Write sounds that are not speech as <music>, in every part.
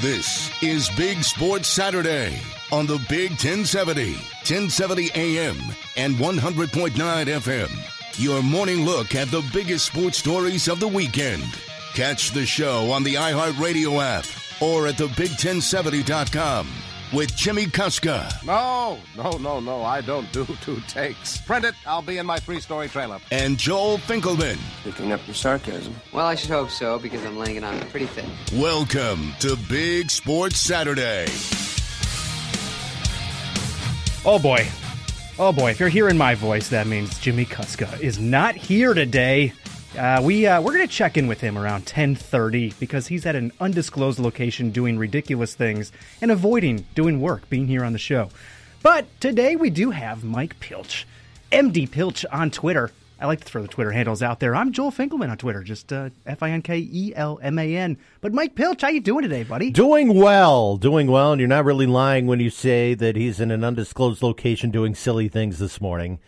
This is Big Sports Saturday on the Big 1070, 1070 AM, and 100.9 FM. Your morning look at the biggest sports stories of the weekend. Catch the show on the iHeartRadio app or at the thebig1070.com with Jimmy Kuska No, no, no, no. I don't do <laughs> two takes. Print it. I'll be in my three story trailer. and Joel Finkelman. Picking up your sarcasm. Well, I should hope so because I'm laying it on pretty thick. Welcome to Big Sports Saturday. Oh boy. Oh boy. If you're hearing my voice, that means Jimmy Kuska is not here today. Uh, we uh, we're gonna check in with him around 10:30 because he's at an undisclosed location doing ridiculous things and avoiding doing work, being here on the show. But today we do have Mike Pilch, MD Pilch on Twitter. I like to throw the Twitter handles out there. I'm Joel Finkelman on Twitter, just uh, F I N K E L M A N. But Mike Pilch, how you doing today, buddy? Doing well, doing well, and you're not really lying when you say that he's in an undisclosed location doing silly things this morning.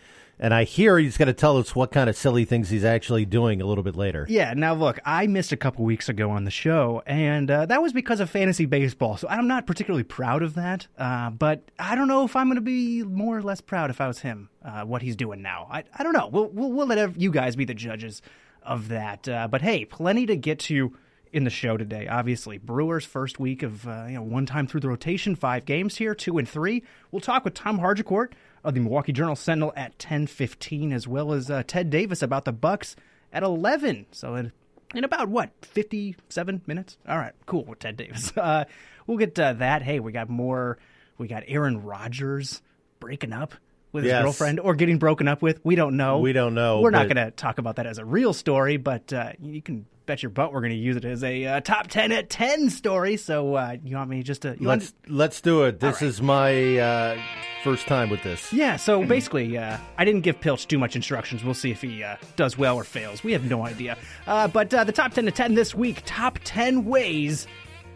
And I hear he's going to tell us what kind of silly things he's actually doing a little bit later. Yeah, now look, I missed a couple weeks ago on the show, and uh, that was because of fantasy baseball. So I'm not particularly proud of that. Uh, but I don't know if I'm going to be more or less proud if I was him, uh, what he's doing now. I, I don't know. We'll, we'll, we'll let you guys be the judges of that. Uh, but hey, plenty to get to in the show today. Obviously, Brewers' first week of uh, you know one time through the rotation, five games here, two and three. We'll talk with Tom Haudricourt of the Milwaukee Journal Sentinel at ten fifteen, as well as uh, Ted Davis about the Bucks at eleven. So in, in about what fifty seven minutes. All right, cool with Ted Davis. <laughs> Uh, we'll get uh, that. Hey, we got more. We got Aaron Rodgers breaking up. With his Yes. girlfriend or getting broken up with, we don't know. We don't know, We're not going to talk about that as a real story, but uh, you can bet your butt we're going to use it as a uh, top 10 at 10 story. So uh, you want me just to. You Let's let's do it. This is my uh, first time with this. yeah, so basically, uh, I didn't give Pilch too much instructions. We'll see if he uh, does well or fails. We have no idea. Uh, but uh, the top 10 to 10 this week top 10 ways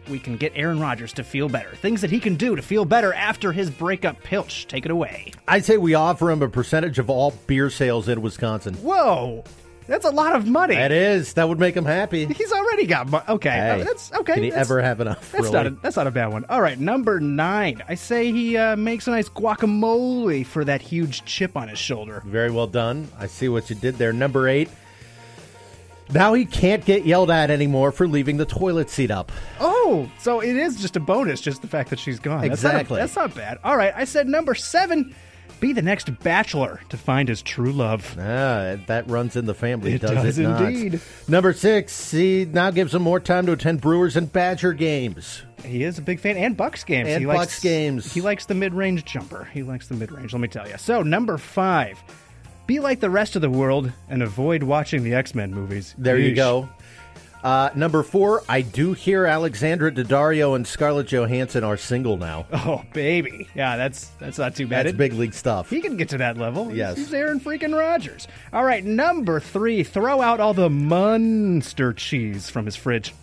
we can get Aaron Rodgers to feel better. Things that he can do to feel better after his breakup. Pilch, take it away. I say we offer him a percentage of all beer sales in Wisconsin. Whoa, that's a lot of money. That is that would make him happy. He's already got money. Okay, Hey, that's okay. Can he that's- ever have enough? That's really? not a, that's not a bad one. All right, number nine. I say he uh, makes a nice guacamole for that huge chip on his shoulder. Very well done. I see what you did there. Number eight. Now he can't get yelled at anymore for leaving the toilet seat up. Oh, so it is just a bonus, just the fact that she's gone. That's not Exactly. That's not, bad. All right, I said number seven. Be the next bachelor to find his true love. Ah, that runs in the family, It does, does it not? indeed. Number six, he now gives him more time to attend Brewers and Badger games. He is a big fan, and Bucks games. And he Bucks likes, games. He likes the mid-range jumper. He likes the mid-range. Let me tell you. So number five, be like the rest of the world and avoid watching the X-Men movies. There you go. Uh, number four, I do hear Alexandra Daddario and Scarlett Johansson are single now. <laughs> Oh baby, yeah, that's that's not too bad. That's big league stuff. He can get to that level. Yes. He's Aaron freaking Rodgers. All right, number three, throw out all the Munster cheese from his fridge.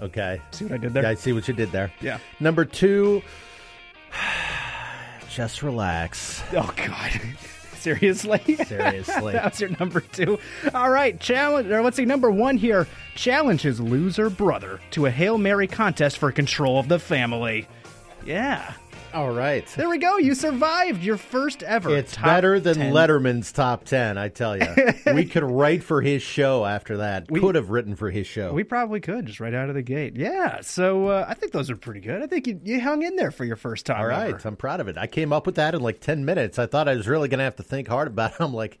Okay. See what I did there? Yeah, I see what you did there. Yeah. Number two, <sighs> just relax. Oh God. <laughs> Seriously? Seriously. <laughs> that was your number two. All right, challenge. Or let's see, number one here. Challenge his loser brother to a hail mary contest for control of the family. Yeah, All right. there we go. You survived your first ever. It's better than 10. Letterman's top 10, I tell you. <laughs> we could write for his show after that. We could have written for his show. We probably could just right out of the gate. Yeah. So uh, I think those are pretty good. I think you, you hung in there for your first time. All right. ever. I'm proud of it. I came up with that in like 10 minutes. I thought I was really going to have to think hard about it. I'm like,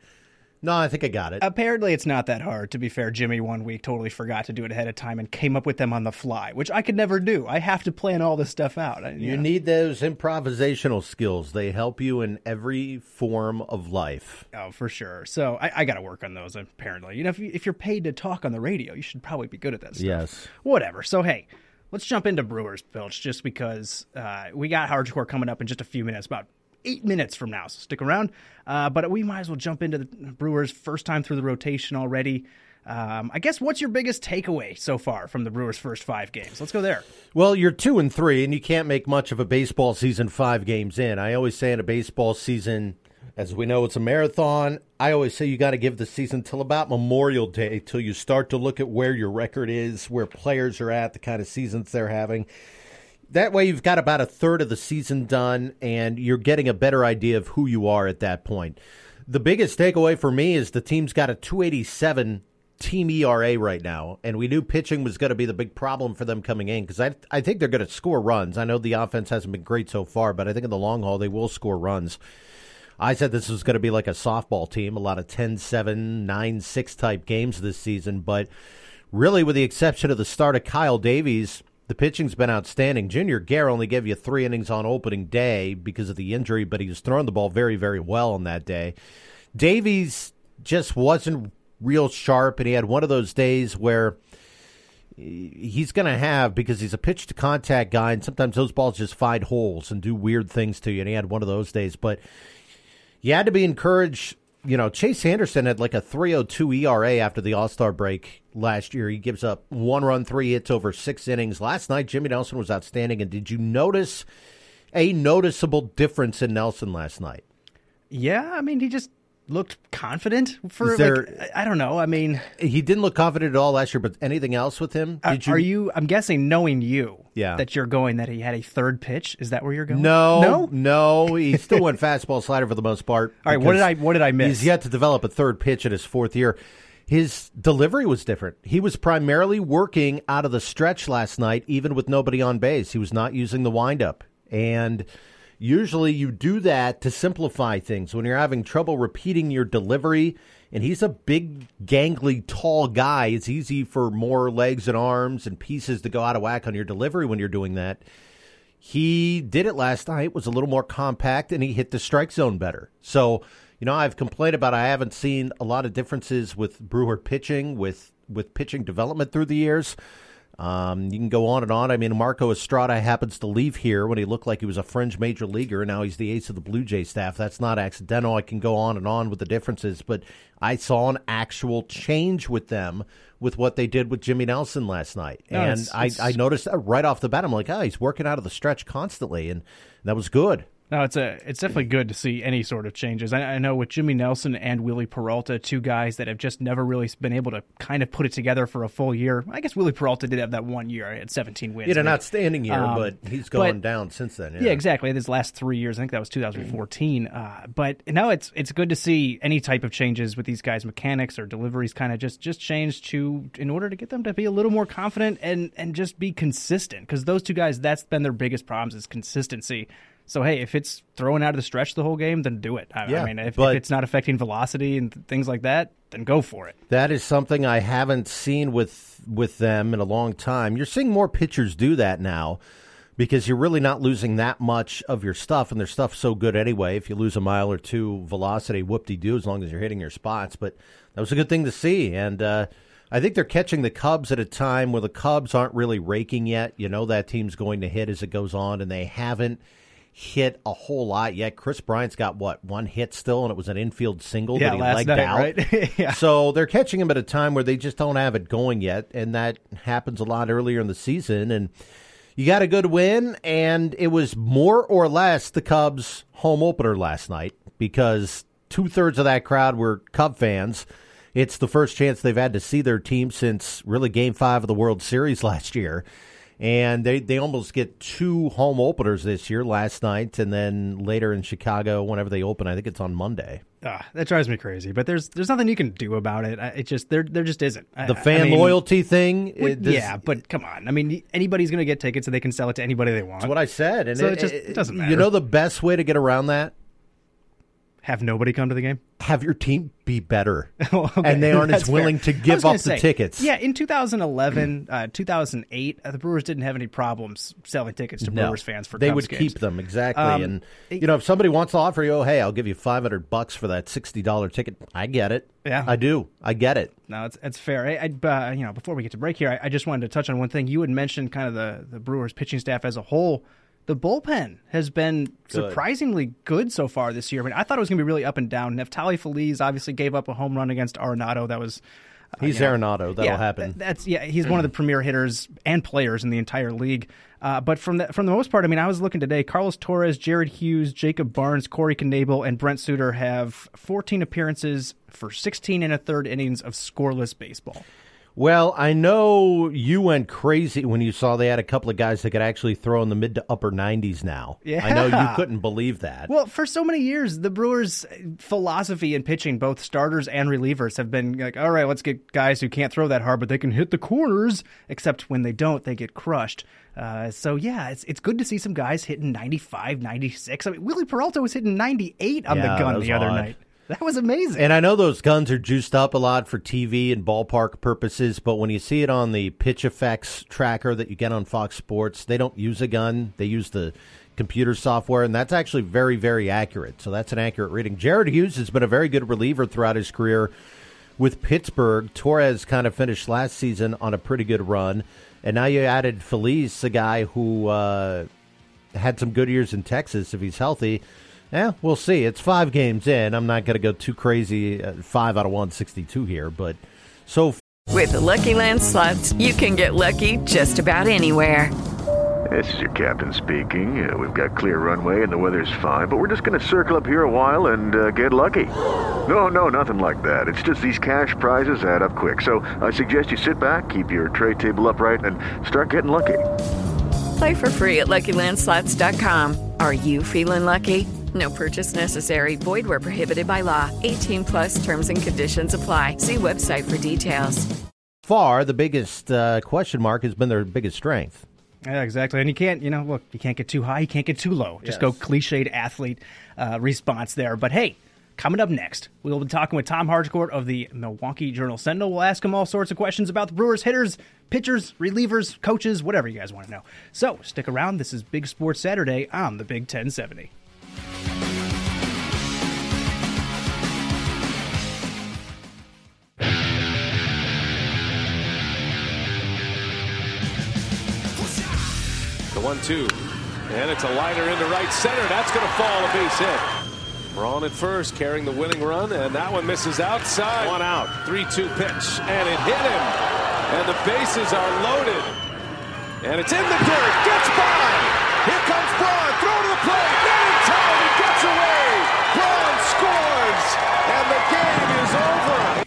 no, I think I got it. Apparently, it's not that hard. To be fair, Jimmy one week totally forgot to do it ahead of time and came up with them on the fly, which I could never do. I have to plan all this stuff out. I- You know. need those improvisational skills. They help you in every form of life. Oh, for sure. So I, I got to work on those. Apparently, you know, if, you, if you're paid to talk on the radio, you should probably be good at that stuff. Yes. Whatever. So hey, let's jump into Brewers, Pilch, just because uh, we got Haudricourt coming up in just a few minutes, about eight minutes from now. So stick around. Uh, but we might as well jump into the Brewers' first time through the rotation already. Um, I guess what's your biggest takeaway so far from the Brewers' first five games? Let's go there. Well, you're two and three, and you can't make much of a baseball season five games in. I always say in a baseball season, as we know, it's a marathon. I always say you got to give the season till about Memorial Day till you start to look at where your record is, where players are at, the kind of seasons they're having. That way, you've got about a third of the season done, and you're getting a better idea of who you are at that point. The biggest takeaway for me is the team's got a 287 team ERA right now, and we knew pitching was going to be the big problem for them coming in because I I think they're going to score runs. I know the offense hasn't been great so far, but I think in the long haul they will score runs. I said this was going to be like a softball team, a lot of 10-7, 9-6 type games this season, but really with the exception of the start of Kyle Davies, the pitching's been outstanding. Junior Guerra only gave you three innings on opening day because of the injury, but he was throwing the ball very, very well on that day. Davies just wasn't real sharp, and he had one of those days where he's going to have because he's a pitch to contact guy, and sometimes those balls just find holes and do weird things to you. And he had one of those days, but you had to be encouraged. You know, Chase Anderson had like a 302 ERA after the All Star break last year. He gives up one run, three hits over six innings. Last night, Jimmy Nelson was outstanding. And did you notice a noticeable difference in Nelson last night? Yeah, I mean, he just looked confident for there, like, I don't know. I mean, he didn't look confident at all last year. But anything else with him? Did you, are you? I'm guessing, knowing you, yeah. that you're going that he had a third pitch. Is that where you're going? No, no, no. He still went <laughs> fastball slider for the most part. All right, what did I what did I miss? He's yet to develop a third pitch in his fourth year. His delivery was different. He was primarily working out of the stretch last night, even with nobody on base. He was not using the windup and Usually you do that to simplify things when you're having trouble repeating your delivery. And he's a big, gangly, tall guy. It's easy for more legs and arms and pieces to go out of whack on your delivery when you're doing that. He did it last night, was a little more compact, and he hit the strike zone better. So, you know, I've complained about I haven't seen a lot of differences with Brewer pitching, with, with pitching development through the years. Um, you can go on and on. I mean, Marco Estrada happens to leave here when he looked like he was a fringe major leaguer. Now he's the ace of the Blue Jay staff. That's not accidental. I can go on and on with the differences, but I saw an actual change with them with what they did with Jimmy Nelson last night. No, and it's, I, it's, I noticed that right off the bat. I'm like, oh, he's working out of the stretch constantly, and that was good. No, it's a it's definitely good to see any sort of changes. I, I, know with Jimmy Nelson and Wily Peralta, two guys that have just never really been able to kind of put it together for a full year. I guess Wily Peralta did have that one year at 17 wins. He had an outstanding year, um, but he's gone but, down since then. Yeah. yeah. exactly. His last three years, I think that was 2014. Uh, but now it's it's good to see any type of changes with these guys' mechanics or deliveries kind of just just change to in order to get them to be a little more confident and and just be consistent because those two guys that's been their biggest problems is consistency. So hey, if it's throwing out of the stretch the whole game, then do it. I, yeah, I mean, if, if, it's not affecting velocity and th- things like that, then go for it. That is something I haven't seen with with them in a long time. You're seeing more pitchers do that now because you're really not losing that much of your stuff, and their stuff's so good anyway. If you lose a mile or two velocity, whoop de doo, as long as you're hitting your spots. But that was a good thing to see, and. Uh, I think they're catching the Cubs at a time where the Cubs aren't really raking yet. You know that team's going to hit as it goes on, and they haven't hit a whole lot yet. Kris Bryant's got what one hit still, and it was an infield single yeah, that he last legged night, out. Right? <laughs> yeah. So they're catching him at a time where they just don't have it going yet, and that happens a lot earlier in the season. And you got a good win, and it was more or less the Cubs' home opener last night because two thirds of that crowd were Cub fans. It's the first chance they've had to see their team since really Game Five of the World Series <laughs> last year and they they almost get two home openers this year. Last night, and then later in Chicago, whenever they open, I think it's on Monday. Ah, that drives me crazy. But there's there's nothing you can do about it. It just there there just isn't the fan I mean, loyalty thing. Well, yeah, but come on. I mean, anybody's going to get tickets, and they can sell it to anybody they want. That's what I said, and so it, it just it doesn't matter. You know the best way to get around that Have nobody come to the game? Have your team be better, <laughs> Okay, and they aren't as willing fair. to give up the say, tickets. Yeah, in 2011, <clears throat> uh, 2008, uh, the Brewers didn't have any problems selling tickets to No, Brewers fans for they Cubs would games. keep them exactly. Um, and you know, if somebody wants to offer you, oh, hey, I'll give you five hundred bucks for that sixty dollar ticket. I get it. Yeah. I do. I get it. No, it's it's fair. I, I uh, you know, before we get to break here, I, I just wanted to touch on one thing. You had mentioned kind of the the Brewers pitching staff as a whole. The bullpen has been surprisingly good so far this year. I mean, I thought it was going to be really up and down. Neftali Feliz obviously gave up a home run against Arenado. That was uh, He's you know, Arenado. That'll yeah, happen. That's yeah. He's one of the premier hitters and players in the entire league. Uh, but from the from the most part, I mean, I was looking today. Carlos Torres, Jared Hughes, Jacob Barnes, Corey Knebel, and Brent Suter have 14 appearances for 16 and a third innings of scoreless baseball. Well, I know you went crazy when you saw they had a couple of guys that could actually throw in the mid to upper 90s now. I know you couldn't believe that. Well, for so many years, the Brewers' philosophy in pitching, both starters and relievers, have been like, all right, let's get guys who can't throw that hard, but they can hit the corners. Except when they don't, they get crushed. Uh, so yeah, it's it's good to see some guys hitting 95, 96. I mean, Wily Peralta was hitting 98 on Yeah, the gun the other odd. night. That was amazing. And I know those guns are juiced up a lot for TV and ballpark purposes, but when you see it on the PITCHf/x tracker that you get on Fox Sports, they don't use a gun. They use the computer software, and that's actually very, very accurate. So that's an accurate reading. Jared Hughes has been a very good reliever throughout his career with Pittsburgh. Torres kind of finished last season on a pretty good run. And now you added Feliz, a guy who uh, had some good years in Texas if he's healthy. Yeah, we'll see. It's five games in. I'm not going to go too crazy. Uh, five out of 162 here, but so With the Lucky Land slots, you can get lucky just about anywhere. This is your captain speaking. Uh, we've got clear runway and the weather's fine, but we're just going to circle up here a while and uh, get lucky. No, no, nothing like that. It's just these cash prizes add up quick. So I suggest you sit back, keep your tray table upright, and start getting lucky. Play for free at LuckyLandSlots.com. Are you feeling lucky? No purchase necessary. Void where prohibited by law. 18 plus terms and conditions apply. See website for details. far, the biggest uh, question mark has been their biggest strength. Yeah, exactly. And you can't, you know, look, you can't get too high, you can't get too low. Just go cliched athlete uh, response there. But hey, coming up next, we'll be talking with Tom Haudricourt of the Milwaukee Journal Sentinel. We'll ask him all sorts of questions about the Brewers hitters, pitchers, relievers, coaches, whatever you guys want to know. So stick around. This is Big Sports Saturday on the Big 1070. The one-two. And it's a liner into right center. That's going to fall a base hit. Braun at first, carrying the winning run, and that one misses outside. One out. 3-2 pitch, and it hit him. And the bases are loaded. And it's in the dirt. Gets by. Here comes Braun. Throw to the plate. Not in time. He gets away. Braun scores. And the game is over.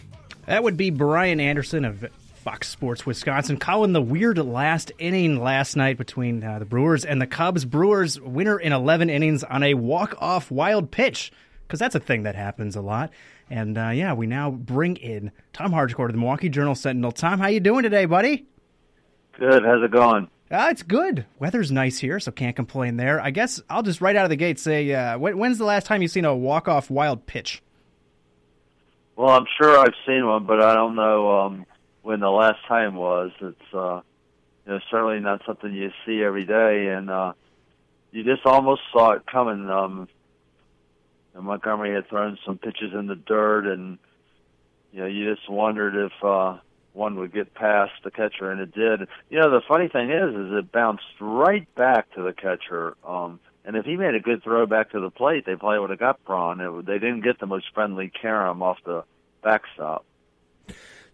That would be Brian Anderson of Fox Sports Wisconsin calling the weird last inning last night between uh, the Brewers and the Cubs. Brewers winner in 11 innings on a walk-off wild pitch because that's a thing that happens a lot. And uh, yeah, we now bring in Tom Haudricourt of the Milwaukee Journal Sentinel. Tom, how you doing today, buddy? Good. How's it going? Uh, it's good. Weather's nice here, so can't complain there. I guess I'll just right out of the gate say, uh, when, when's the last time you've seen a walk-off wild pitch? Well, I'm sure I've seen one, but I don't know um, when the last time was. It's uh, you know certainly not something you see every day, and uh, you just almost saw it coming. Um, and Montgomery had thrown some pitches in the dirt, and you know you just wondered if uh, one would get past the catcher, and it did. You know the funny thing is, is it bounced right back to the catcher. Um, and if he made a good throw back to the plate, they probably would have got Braun. It, they didn't get the most friendly carom off the backstop.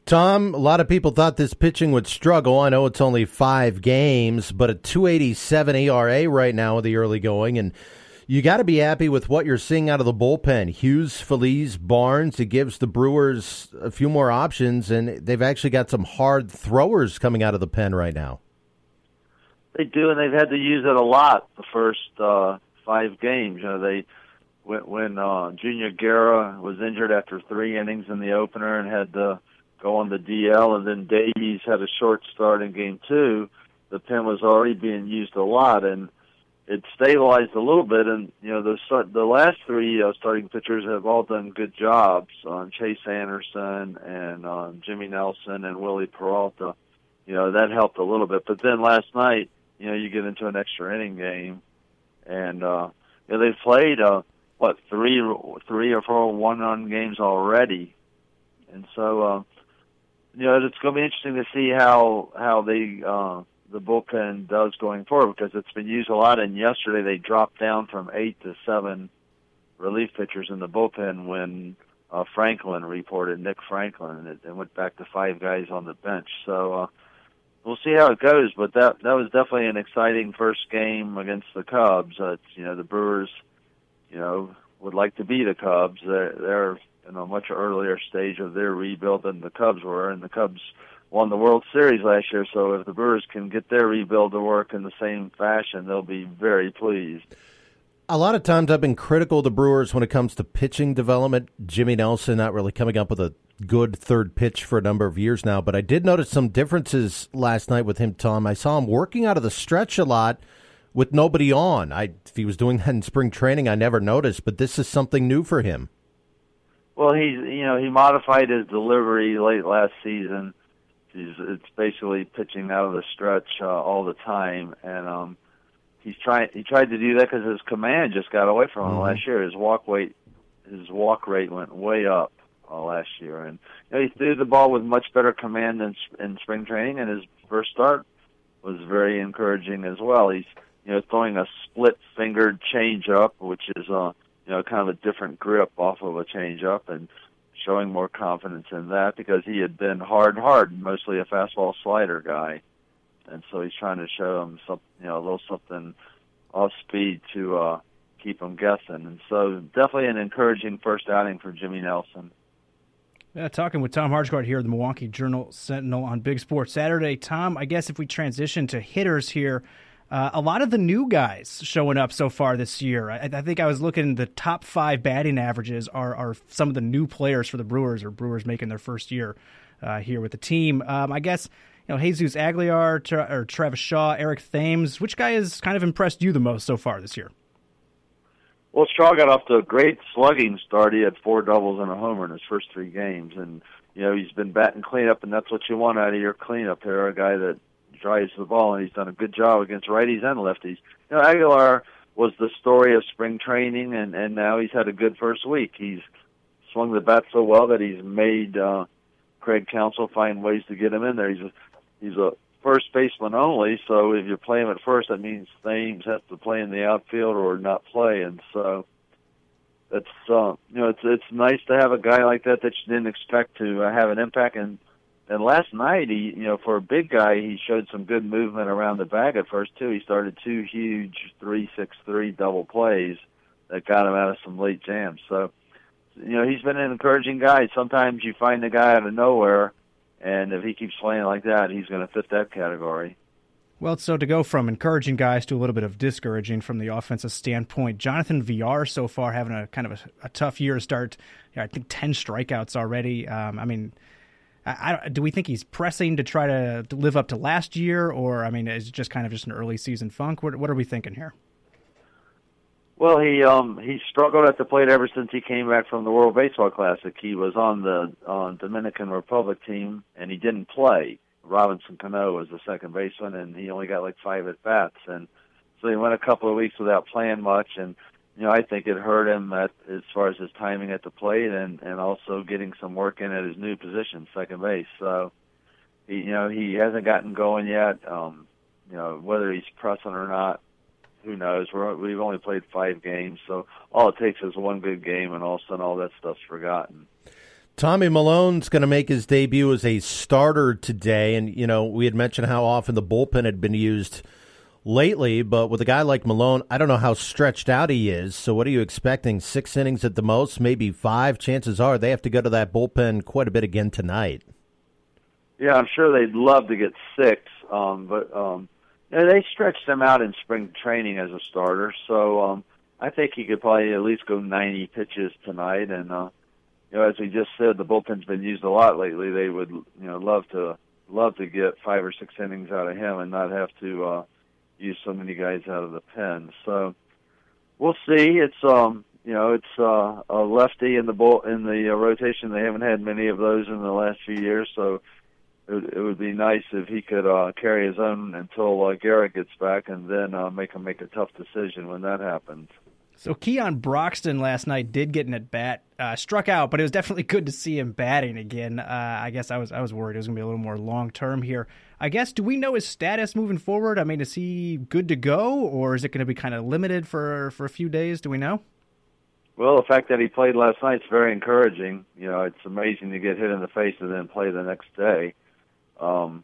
Tom, a lot of people thought this pitching would struggle. I know it's only five games, but a 287 ERA right now with the early going, and you got to be happy with what you're seeing out of the bullpen. Hughes, Feliz, Barnes. It gives the Brewers a few more options, and they've actually got some hard throwers coming out of the pen right now. They do, and they've had to use it a lot the first uh, five games. You know, they when, when uh, Junior Guerra was injured after three innings in the opener and had to go on the DL, and then Davies had a short start in game two. The pen was already being used a lot, and it stabilized a little bit, and you know the the last three uh, starting pitchers have all done good jobs on Chase Anderson and on Jimmy Nelson and Wily Peralta. You know that helped a little bit, but then last night, you know, you get into an extra inning game, and uh, you know, they've played uh, what three three or four one run games already, and so uh, you know it's going to be interesting to see how how they. Uh, the bullpen does going forward because it's been used a lot. And yesterday they dropped down from eight to seven relief pitchers in the bullpen when uh, Franklin reported Nick Franklin, and it, it went back to five guys on the bench. So uh, we'll see how it goes. But that that was definitely an exciting first game against the Cubs. Uh, you know the Brewers, you know, would like to be the Cubs. They're they're in a much earlier stage of their rebuild than the Cubs were, and the Cubs won the World Series last year. So if the Brewers can get their rebuild to work in the same fashion, they'll be very pleased. A lot of times I've been critical of the Brewers when it comes to pitching development. Jimmy Nelson not really coming up with a good third pitch for a number of years now, but I did notice some differences last night with him, Tom. I saw him working out of the stretch a lot with nobody on. I if he was doing that in spring training, I never noticed, but this is something new for him. Well, he's you know he modified his delivery late last season He's it's basically pitching out of the stretch uh, all the time, and um, he's trying. He tried to do that because his command just got away from him mm-hmm. last year. His walk weight, his walk rate went way up uh, last year, and you know, he threw the ball with much better command than in spring training. And his first start was very encouraging as well. He's you know throwing a split fingered changeup, which is uh you know kind of a different grip off of a changeup, and showing more confidence in that because he had been hard, hard, mostly a fastball slider guy, and so he's trying to show him some, you know, a little something off speed to uh, keep him guessing. And so definitely an encouraging first outing for Jimmy Nelson. Yeah, talking with Tom Haudricourt here, the Milwaukee Journal Sentinel on Big Sports Saturday. Tom, I guess if we transition to hitters here, uh, a lot of the new guys showing up so far this year. I, I, think I was looking the top five batting averages are are some of the new players for the Brewers or Brewers making their first year uh, here with the team. Um, I guess you know Jesus Aguilar tra- or Travis Shaw, Eric Thames. Which guy has kind of impressed you the most so far this year? Well, Shaw got off to a great slugging start. He had four doubles and a homer in his first three games, and you know he's been batting cleanup, and that's what you want out of your cleanup here. A guy that drives the ball, and he's done a good job against righties and lefties. You know, Aguilar was the story of spring training, and and now he's had a good first week. He's swung the bat so well that he's made uh, Craig Counsell find ways to get him in there. He's a, he's a first baseman only, so if you play him at first, that means Thames has to play in the outfield or not play, and so it's uh, you know it's it's nice to have a guy like that that you didn't expect to uh, have an impact and and last night, he, you know, for a big guy, he showed some good movement around the bag at first too. He started two huge three six three double plays that got him out of some late jams. So, you know, he's been an encouraging guy. Sometimes you find a guy out of nowhere, and if he keeps playing like that, he's going to fit that category. Well, so to go from encouraging guys to a little bit of discouraging from the offensive standpoint, Jonathan Villar so far having a kind of a, a tough year to start. You know, I think ten strikeouts already. Um, I mean I, I, do we think he's pressing to try to, to, live up to last year, or I mean, is it just kind of just an early season funk? What, what are we thinking here? Well, he um he struggled at the plate ever since he came back from the World Baseball Classic. He was on the on Dominican Republic team and he didn't play. Robinson Cano was the second baseman and he only got like five at bats and so he went a couple of weeks without playing much and you know, I think it hurt him at as far as his timing at the plate and and also getting some work in at his new position, second base. So, he, you know, he hasn't gotten going yet. Um, you know, whether he's pressing or not, who knows? We're, we've only played five games, so all it takes is one good game, and all of a sudden, all that stuff's forgotten. Tommy Milone's going to make his debut as a starter today, and you know, we had mentioned how often the bullpen had been used lately, but with a guy like Milone, I don't know how stretched out he is. So, what are you expecting? Six innings at the most, maybe five. Chances are they have to go to that bullpen quite a bit again tonight. Yeah, I'm sure they'd love to get six, um, but um, they stretched him out in spring training as a starter. So, um, I think he could probably at least go 90 pitches tonight. And uh, you know, as we just said, the bullpen's been used a lot lately. They would, you know, love to love to get five or six innings out of him and not have to. Uh, use so many guys out of the pen. So we'll see. It's um you know it's uh, a lefty in the bull in the uh, rotation. They haven't had many of those in the last few years, so it it would be nice if he could uh, carry his own until uh, Garrett gets back, and then uh, make him make a tough decision when that happens. So Keon Broxton last night did get an at bat, uh, struck out, but it was definitely good to see him batting again. Uh, I guess I was I was worried it was going to be a little more long term here. I guess do we know his status moving forward? I mean, is he good to go, or is it going to be kind of limited for for a few days? Do we know? Well, the fact that he played last night is very encouraging. You know, it's amazing to get hit in the face and then play the next day. Um,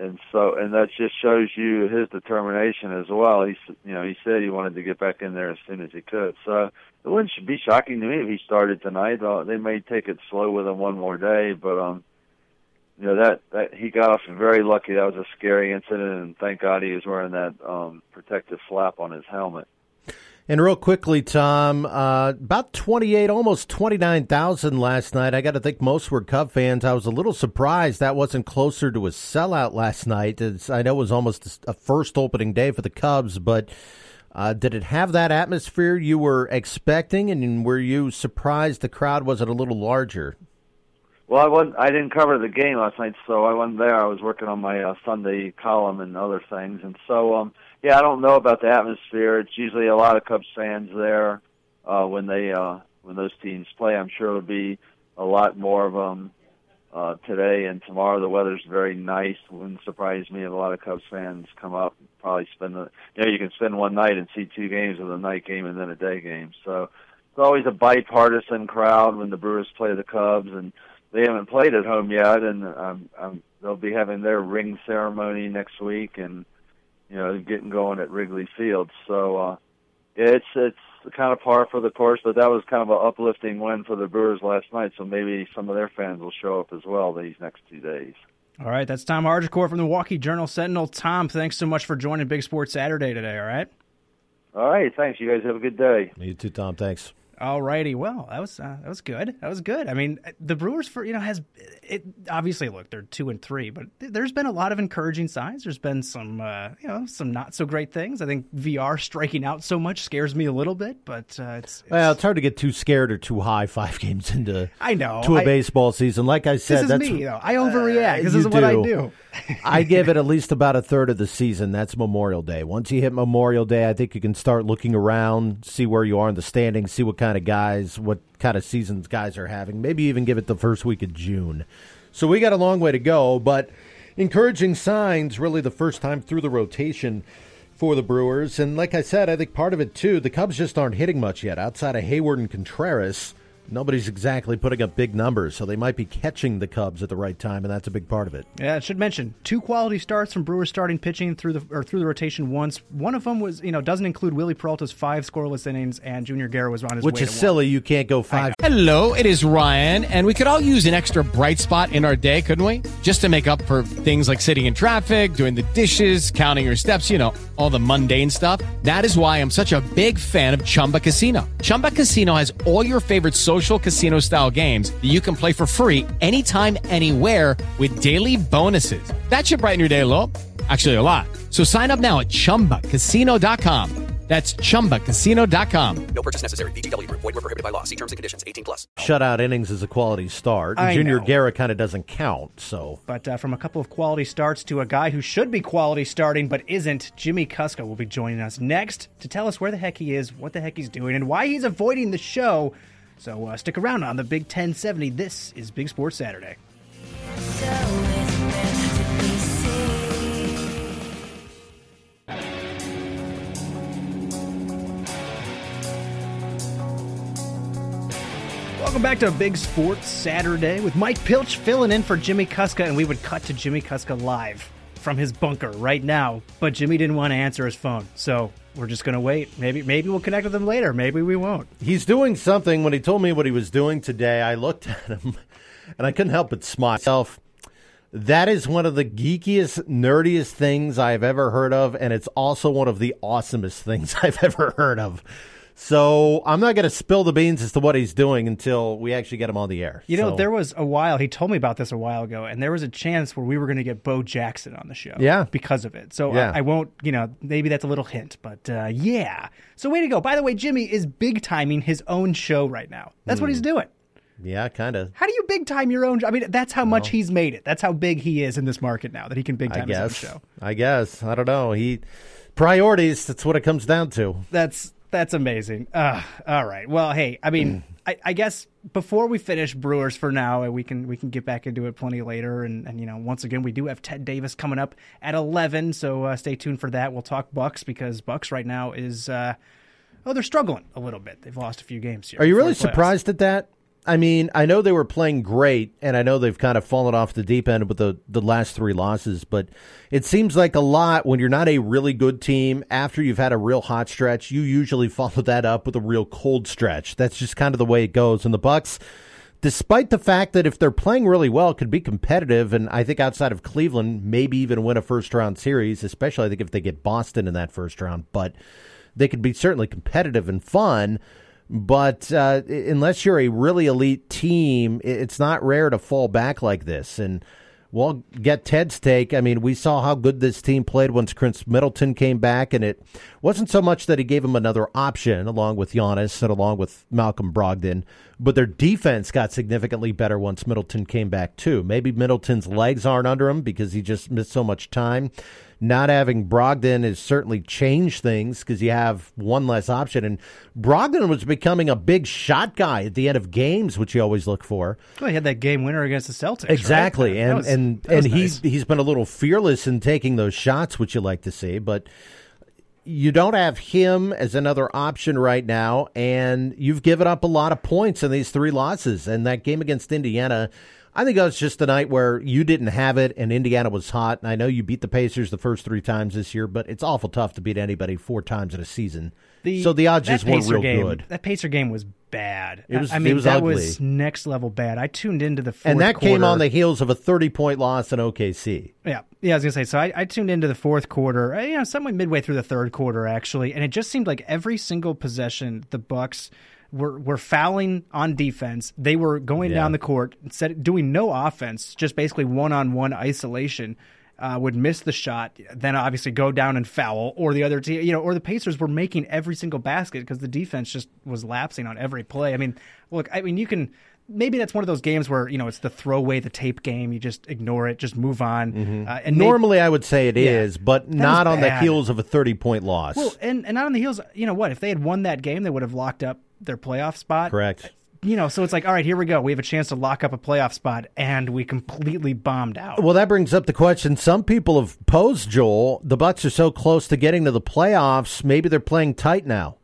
and so and that just shows you his determination as well. He's you know he said he wanted to get back in there as soon as he could. So it wouldn't be shocking to me if he started tonight. Uh, they may take it slow with him one more day, but um, you know that that he got off very lucky. That was a scary incident, and thank God he was wearing that um, protective flap on his helmet. And real quickly, Tom, uh, about 28, almost 29,000 last night. I got to think most were Cub fans. I was a little surprised that wasn't closer to a sellout last night. It's, I know it was almost a first opening day for the Cubs, but uh, did it have that atmosphere you were expecting? And were you surprised the crowd wasn't a little larger? Well, I wasn't. I didn't cover the game last night, so I wasn't there. I was working on my uh, Sunday column and other things, and so um, yeah, I don't know about the atmosphere. It's usually a lot of Cubs fans there uh, when they uh, when those teams play. I'm sure it'll be a lot more of them uh, today and tomorrow. The weather's very nice. Wouldn't surprise me if a lot of Cubs fans come up. And probably spend the you know you can spend one night and see two games with a night game and then a day game. So it's always a bipartisan crowd when the Brewers play the Cubs and they haven't played at home yet, and um, um, they'll be having their ring ceremony next week, and you know, getting going at Wrigley Field. So uh, it's it's kind of par for the course, but that was kind of an uplifting win for the Brewers last night. So maybe some of their fans will show up as well these next two days. All right, that's Tom Haudricourt from the Milwaukee Journal Sentinel. Tom, thanks so much for joining Big Sports Saturday today. All right. All right, thanks. You guys have a good day. You too, Tom. Thanks. All righty. Well, that was uh, that was good. That was good. I mean, the Brewers for you know has it obviously look they're two and three, but there's been a lot of encouraging signs. There's been some uh, you know some not so great things. I think VR striking out so much scares me a little bit, but uh, it's, it's, well, it's hard to get too scared or too high five games into I know to a I, baseball season. Like I said, this that's me though. I overreact. this is do. what I do. <laughs> I give it at least about a third of the season. That's Memorial Day. Once you hit Memorial Day, I think you can start looking around, see where you are in the standings, see what kind of guys what kind of seasons guys are having. Maybe even give it the first week of June. So we got a long way to go, but encouraging signs really the first time through the rotation for the Brewers. And like I said, I think part of it too, the Cubs just aren't hitting much yet outside of Heyward and Contreras nobody's exactly putting up big numbers, so they might be catching the Cubs at the right time, and that's a big part of it. Yeah, I should mention two quality starts from Brewers starting pitching through the or through the rotation once. One of them was you know doesn't include Wily Peralta's five scoreless innings, and Junior Guerra was on his own. which is silly. One. You can't go five. Hello, it is Ryan, and we could all use an extra bright spot in our day, couldn't we? Just to make up for things like sitting in traffic, doing the dishes, counting your steps, you know, all the mundane stuff. That is why I'm such a big fan of Chumba Casino. Chumba Casino has all your favorite social casino style games that you can play for free anytime, anywhere with daily bonuses. That should brighten your day a little. Actually, a lot. So sign up now at ChumbaCasino.com. That's ChumbaCasino.com. No purchase necessary. VGW. Void were prohibited by law. See terms and conditions. 18 plus. Shutout innings is a quality start. I Junior know. Guerra kind of doesn't count, so. But uh, from a couple of quality starts to a guy who should be quality starting but isn't, Jimmy Kuska will be joining us next to tell us where the heck he is, what the heck he's doing, and why he's avoiding the show. So uh, stick around on the Big 1070. This is Big Sports Saturday. Welcome back to Big Sports Saturday with Mike Pilch filling in for Jimmy Kuska, and we would cut to Jimmy Kuska live from his bunker right now. But Jimmy didn't want to answer his phone, so we're just going to wait. Maybe maybe we'll connect with him later. Maybe we won't. He's doing something. When he told me what he was doing today, I looked <laughs> at him and I couldn't help but smile. That is one of the geekiest, nerdiest things I've ever heard of, and it's also one of the awesomest things <laughs> I've ever heard of. So I'm not going to spill the beans as to what he's doing until we actually get him on the air. You know, So- there was a while, he told me about this a while ago, and there was a chance where we were going to get Bo Jackson on the show. Yeah. Because of it. So Yeah. I, I won't, you know, maybe that's a little hint, but uh, yeah. So way to go. By the way, Jimmy is big timing his own show right now. That's what Hmm. he's doing. yeah, kind of. How do you big time your own? I mean, that's how much he's made it. That's how big he is in this market now that he can big time his own guess. show. I guess. I don't know. He priorities. That's what it comes down to. That's that's amazing. Uh, all right. Well, hey, I mean, I, I guess before we finish Brewers for now, we can we can get back into it plenty later. And, and you know, once again, we do have Ted Davis coming up at eleven, so uh, stay tuned for that. We'll talk Bucks because Bucks right now is uh, oh they're struggling a little bit. They've lost a few games here. Are you really surprised at that? I mean, I know they were playing great, and I know they've kind of fallen off the deep end with the, the last three losses, but it seems like a lot when you're not a really good team. After you've had a real hot stretch, you usually <laughs> follow that up with a real cold stretch. That's just kind of the way it goes. And the Bucks, despite the fact that if they're playing really well, could be competitive, and I think outside of Cleveland, maybe even win a first round series, especially I think if they get Boston in that first round, but they could be certainly competitive and fun. But uh, unless you're a really elite team, it's not rare to fall back like this. And we'll get Ted's take. I mean, we saw how good this team played once Khris Middleton came back, and it wasn't so much that he gave him another option along with Giannis and along with Malcolm Brogdon, but their defense got significantly better once Middleton came back too. Maybe Middleton's legs aren't under him because he just missed so much time. Not having Brogdon has certainly changed things because you have one less option. And Brogdon was becoming a big shot guy at the end of games, which you always look for. Well, he had that game winner against the Celtics. Exactly, That and was- and and nice. he's he's been a little fearless in taking those shots, which you like to see. But you don't have him as another option right now, and you've given up a lot of points in these three losses. And that game against Indiana, I think that was just the night where you didn't have it, and Indiana was hot. And I know you beat the Pacers the first three times this year, but it's awful tough to beat anybody four times in a season. so the odds just weren't real game, good. That Pacer game was bad. It was- I mean, it was that ugly. was next level bad. I tuned into the fourth And that came on the heels of a thirty-point loss in OKC. Yeah, yeah. I was gonna say. So I, I tuned into the fourth quarter. uh, You know, somewhat midway through the third quarter, actually, and it just seemed like every single possession, the Bucks were were fouling on defense. They were going Yeah. down the court, doing no offense, just basically one on one isolation. Uh, would miss the shot, then obviously go down and foul, or the other team, you know, or the Pacers were making every single basket because the defense just was lapsing on every play. I mean, look, I mean, you can maybe that's one of those games where you know it's the throw away the tape game. You just ignore it, just move on. Uh, and Normally, I would say it is, Yeah. but not on the heels of a thirty-point loss. well, and and not on the heels. You know what? If they had won that game, they would have locked up their playoff spot. Correct. You know, so it's like, all right, here we go. We have a chance to lock up a playoff spot, and we completely bombed out. Well, that brings up the question some people have posed, Joel. The Bucks are so close to getting to the playoffs. Maybe they're playing tight now.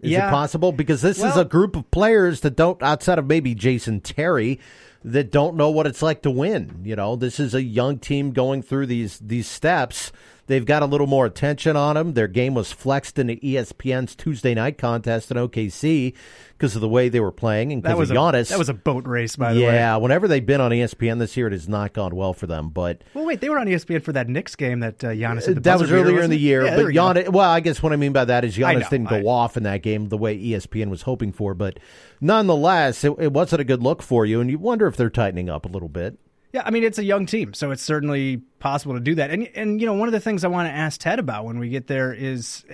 Is Yeah. it possible? Because this is a group of players that don't, outside of maybe Jason Terry, that don't know what it's like to win. You know, this is a young team going through these these steps. They've got a little more attention on them. Their game was flexed into ESPN's Tuesday night contest in OKC because of the way they were playing and because of a Giannis. that was a boat race, by the way. yeah, whenever they've been on ESPN this year, it has not gone well for them. But Well, wait, they were on ESPN for that Knicks game that uh, Giannis. That was beater, earlier in the year, Yeah, but we go. Giannis. Well, I guess what I mean by that is Giannis know, didn't go I- off in that game the way ESPN was hoping for. But nonetheless, it, it wasn't a good look for you, and you wonder if they're tightening up a little bit. Yeah, I mean it's a young team, so it's certainly possible to do that. And and you know one of the things I want to ask Ted about when we get there is,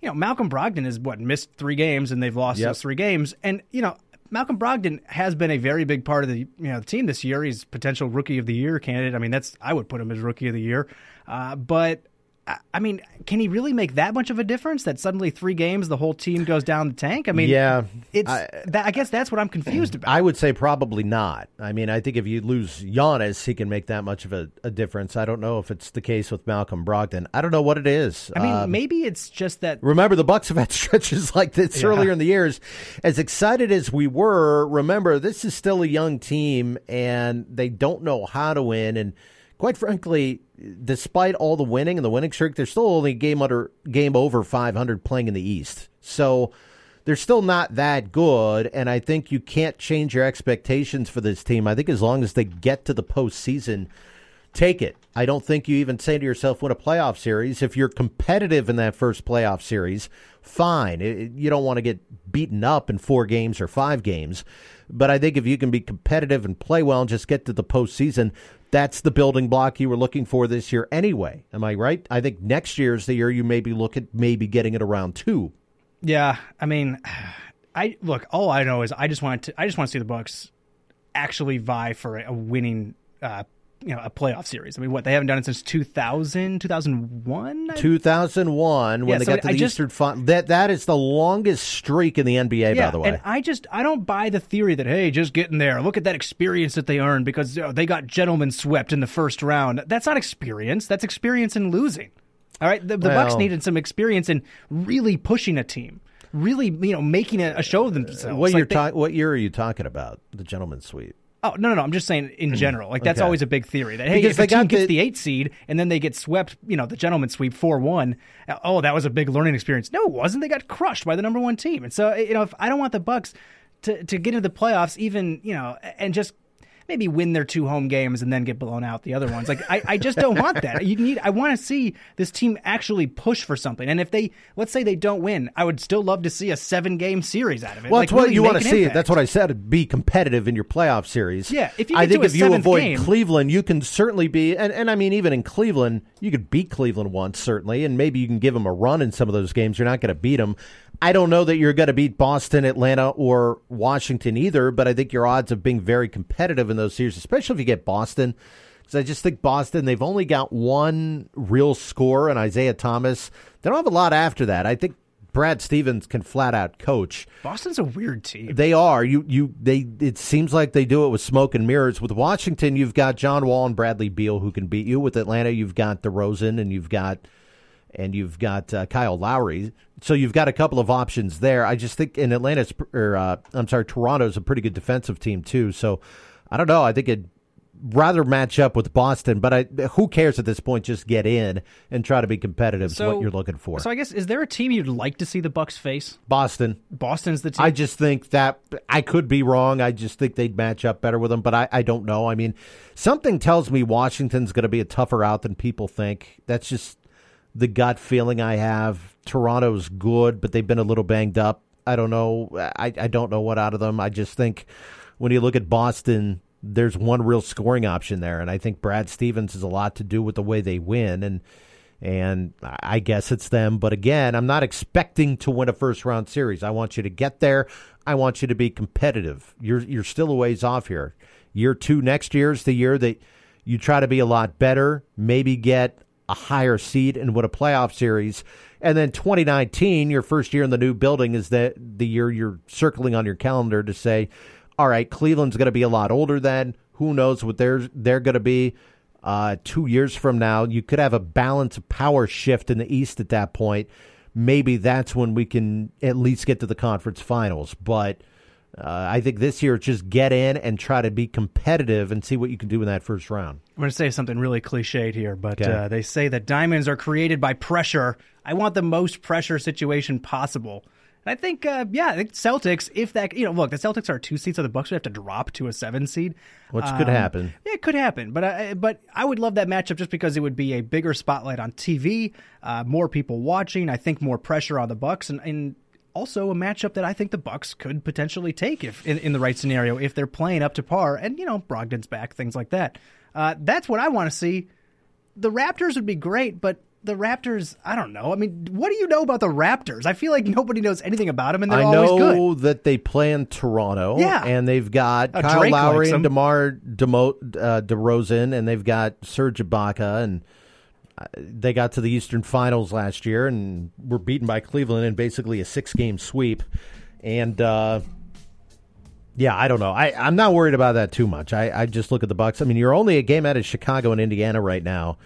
you know, Malcolm Brogdon has what missed three games and they've lost Yep. those three games, and you know Malcolm Brogdon has been a very big part of the you know the team this year. He's potential rookie of the year candidate. I mean that's I would put him as rookie of the year, uh, but. I- mean, can he really make that much of a difference? That suddenly three games, the whole team goes down the tank. I mean, Yeah, it's. I- that, I guess that's what I'm confused about. I would say probably not. I mean, I think if you lose Giannis, he can make that much of a, a difference. I don't know if it's the case with Malcolm Brogdon. I don't know what it is. I mean, Um, maybe it's just that Remember, the Bucks have had <laughs> stretches like this Yeah. earlier in the years. As excited as we were, remember this is still a young team, and they don't know how to win. And quite frankly, despite all the winning and the winning streak, they're still only game under game over 500 playing in the East. So they're still not that good. And I think you can't change your expectations for this team. I think as long as they get to the postseason take it. I don't think you even say to yourself, win a playoff series. If you're competitive in that first playoff series, fine. You don't want to get beaten up in four games or five games. But I think if you can be competitive and play well and just get to the postseason, that's the building block you were looking for this year anyway. Am I right? I think next year is the year you maybe look at maybe getting it around two. Yeah, I mean, <sighs> I look. All I know is I just want to. I just want to see the Bucks actually vie for a winning, uh, you know, a playoff series. I mean, what they haven't done it since 2000, 2001? 2001 when Yeah, they so got to I the just- Eastern Final. That that is the longest streak in the NBA, yeah, by the way. and I just I don't buy the theory that hey, just getting there. Look at that experience that they earned because you know, they got gentlemen swept in the first round. That's not experience. That's experience in losing. All right, the, the Bucks needed some experience in really pushing a team, really you know making a, show of themselves. what Like you're they- talking? What year are you talking about? The gentleman's suite. Oh no, no, no! I'm just saying in mm-hmm. general. Like that's Okay. always a big theory that hey, Because if a team gets the- the eight seed and then they get swept, you know, the gentleman sweep four one. Uh, oh, that was a big learning experience. No, it wasn't. They got crushed by the number one team. And so you know, if I don't want the Bucks to to get into the playoffs, even you know, and just maybe win their two home games and then get blown out the other ones. Like I, I just don't want that. You need I want to see this team actually push for something. And if they let's say they don't win, I would still love to see a seven game series out of it. Well, Like, that's what really you want to see. impact. That's what I said. Be competitive in your playoff series. Yeah, if you I think if you avoid game- Cleveland, you can certainly be. And, and I mean, even in Cleveland, you could beat Cleveland once certainly, and maybe you can give them a run in some of those games. You're not going to beat them. I don't know that you're going to beat Boston, Atlanta, or Washington either. But I think your odds of being very competitive in those series, especially if you get Boston. Because I just think Boston, they've only got one real score, and Isaiah Thomas. They don't have a lot after that. I think Brad Stevens can flat out coach. Boston's a weird team. They are. You you they it seems like they do it with smoke and mirrors. With Washington, you've got John Wall and Bradley Beal who can beat you. With Atlanta, you've got DeRozan and you've got and you've got uh, Kyle Lowry. So you've got a couple of options there. I just think in Atlanta's or uh, I'm sorry, Toronto's a pretty good defensive team too. So I don't know. I think it'd rather match up with Boston, but I who cares at this point? Just get in and try to be competitive. is what you're looking for. So I guess is there a team you'd like to see the Bucks face? Boston. Boston's the team. I just think that I could be wrong. I just think they'd match up better with them, but I, I don't know. I mean, something tells me Washington's going to be a tougher out than people think. That's just the gut feeling I have. Toronto's good, but they've been a little banged up. I don't know. I, I don't know what out of them. I just think when you look at Boston, there's one real scoring option there, and I think Brad Stevens has a lot to do with the way they win. And and I guess it's them. But again, I'm not expecting to win a first round series. I want you to get there. I want you to be competitive. You're you're still a ways off here. Year two next year is the year that you try to be a lot better, maybe get a higher seed and win a playoff series. And then 2019, your first year in the new building, is that the year you're circling on your calendar to say, all right, Cleveland's going to be a lot older then. Who knows what they're they're going to be uh, two years from now? You could have a balance of power shift in the East at that point. Maybe that's when we can at least get to the conference finals. But uh, I think this year, just get in and try to be competitive and see what you can do in that first round. I'm going to say something really cliched here, but Okay. uh, they say that diamonds are created by pressure. I want the most pressure situation possible. And I think, uh, yeah, I think Celtics, if that, you know, look, the Celtics are two seeds, so the Bucks would have to drop to a seven seed. Which could happen. Yeah, it could happen, but I, but I would love that matchup just because it would be a bigger spotlight on TV, uh, more people watching. I think more pressure on the Bucks, and, and also a matchup that I think the Bucks could potentially take if in, in the right scenario if they're playing up to par, and you know Brogdon's back, things like that. Uh, that's what I want to see. The Raptors would be great, but the Raptors, I don't know. I mean, what do you know about the Raptors? I feel like nobody knows anything about them, and they're I always good. know that they play in Toronto. Yeah. And they've got Uh, Kyle Drake Lowry and. DeMar Demo, uh, DeRozan, and they've got Serge Ibaka, and uh, they got to the Eastern Finals last year and were beaten by Cleveland in basically a six game sweep. And, uh, yeah, I don't know. I, I'm not worried about that too much. I, I just look at the Bucks. I mean, you're only a game out of Chicago and Indiana right now.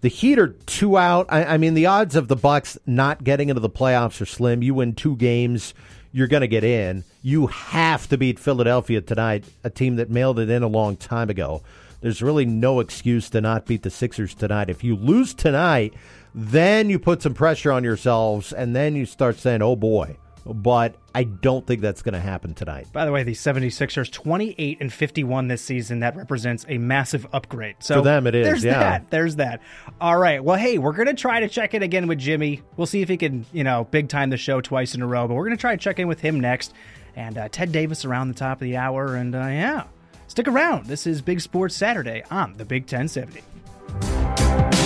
The Heat are two out. I, I mean, the odds of the Bucks not getting into the playoffs are slim. You win two games, you're going to get in. You have to beat Philadelphia tonight, a team that mailed it in a long time ago. There's really no excuse to not beat the Sixers tonight. If you lose tonight, then you put some pressure on yourselves, and then you start saying, "Oh boy, but I don't think that's going to happen tonight. By the way, the 76ers 28 and 51 this season. That represents a massive upgrade. So For them, it is, There's yeah. that. There's that. All right. Well, hey, we're gonna try to check in again with Jimmy. We'll see if he can, you know, big time the show twice in a row. But we're gonna try to check in with him next. And uh, Ted Davis around the top of the hour. And uh, yeah, stick around. This is Big Sports Saturday on the Big 1070.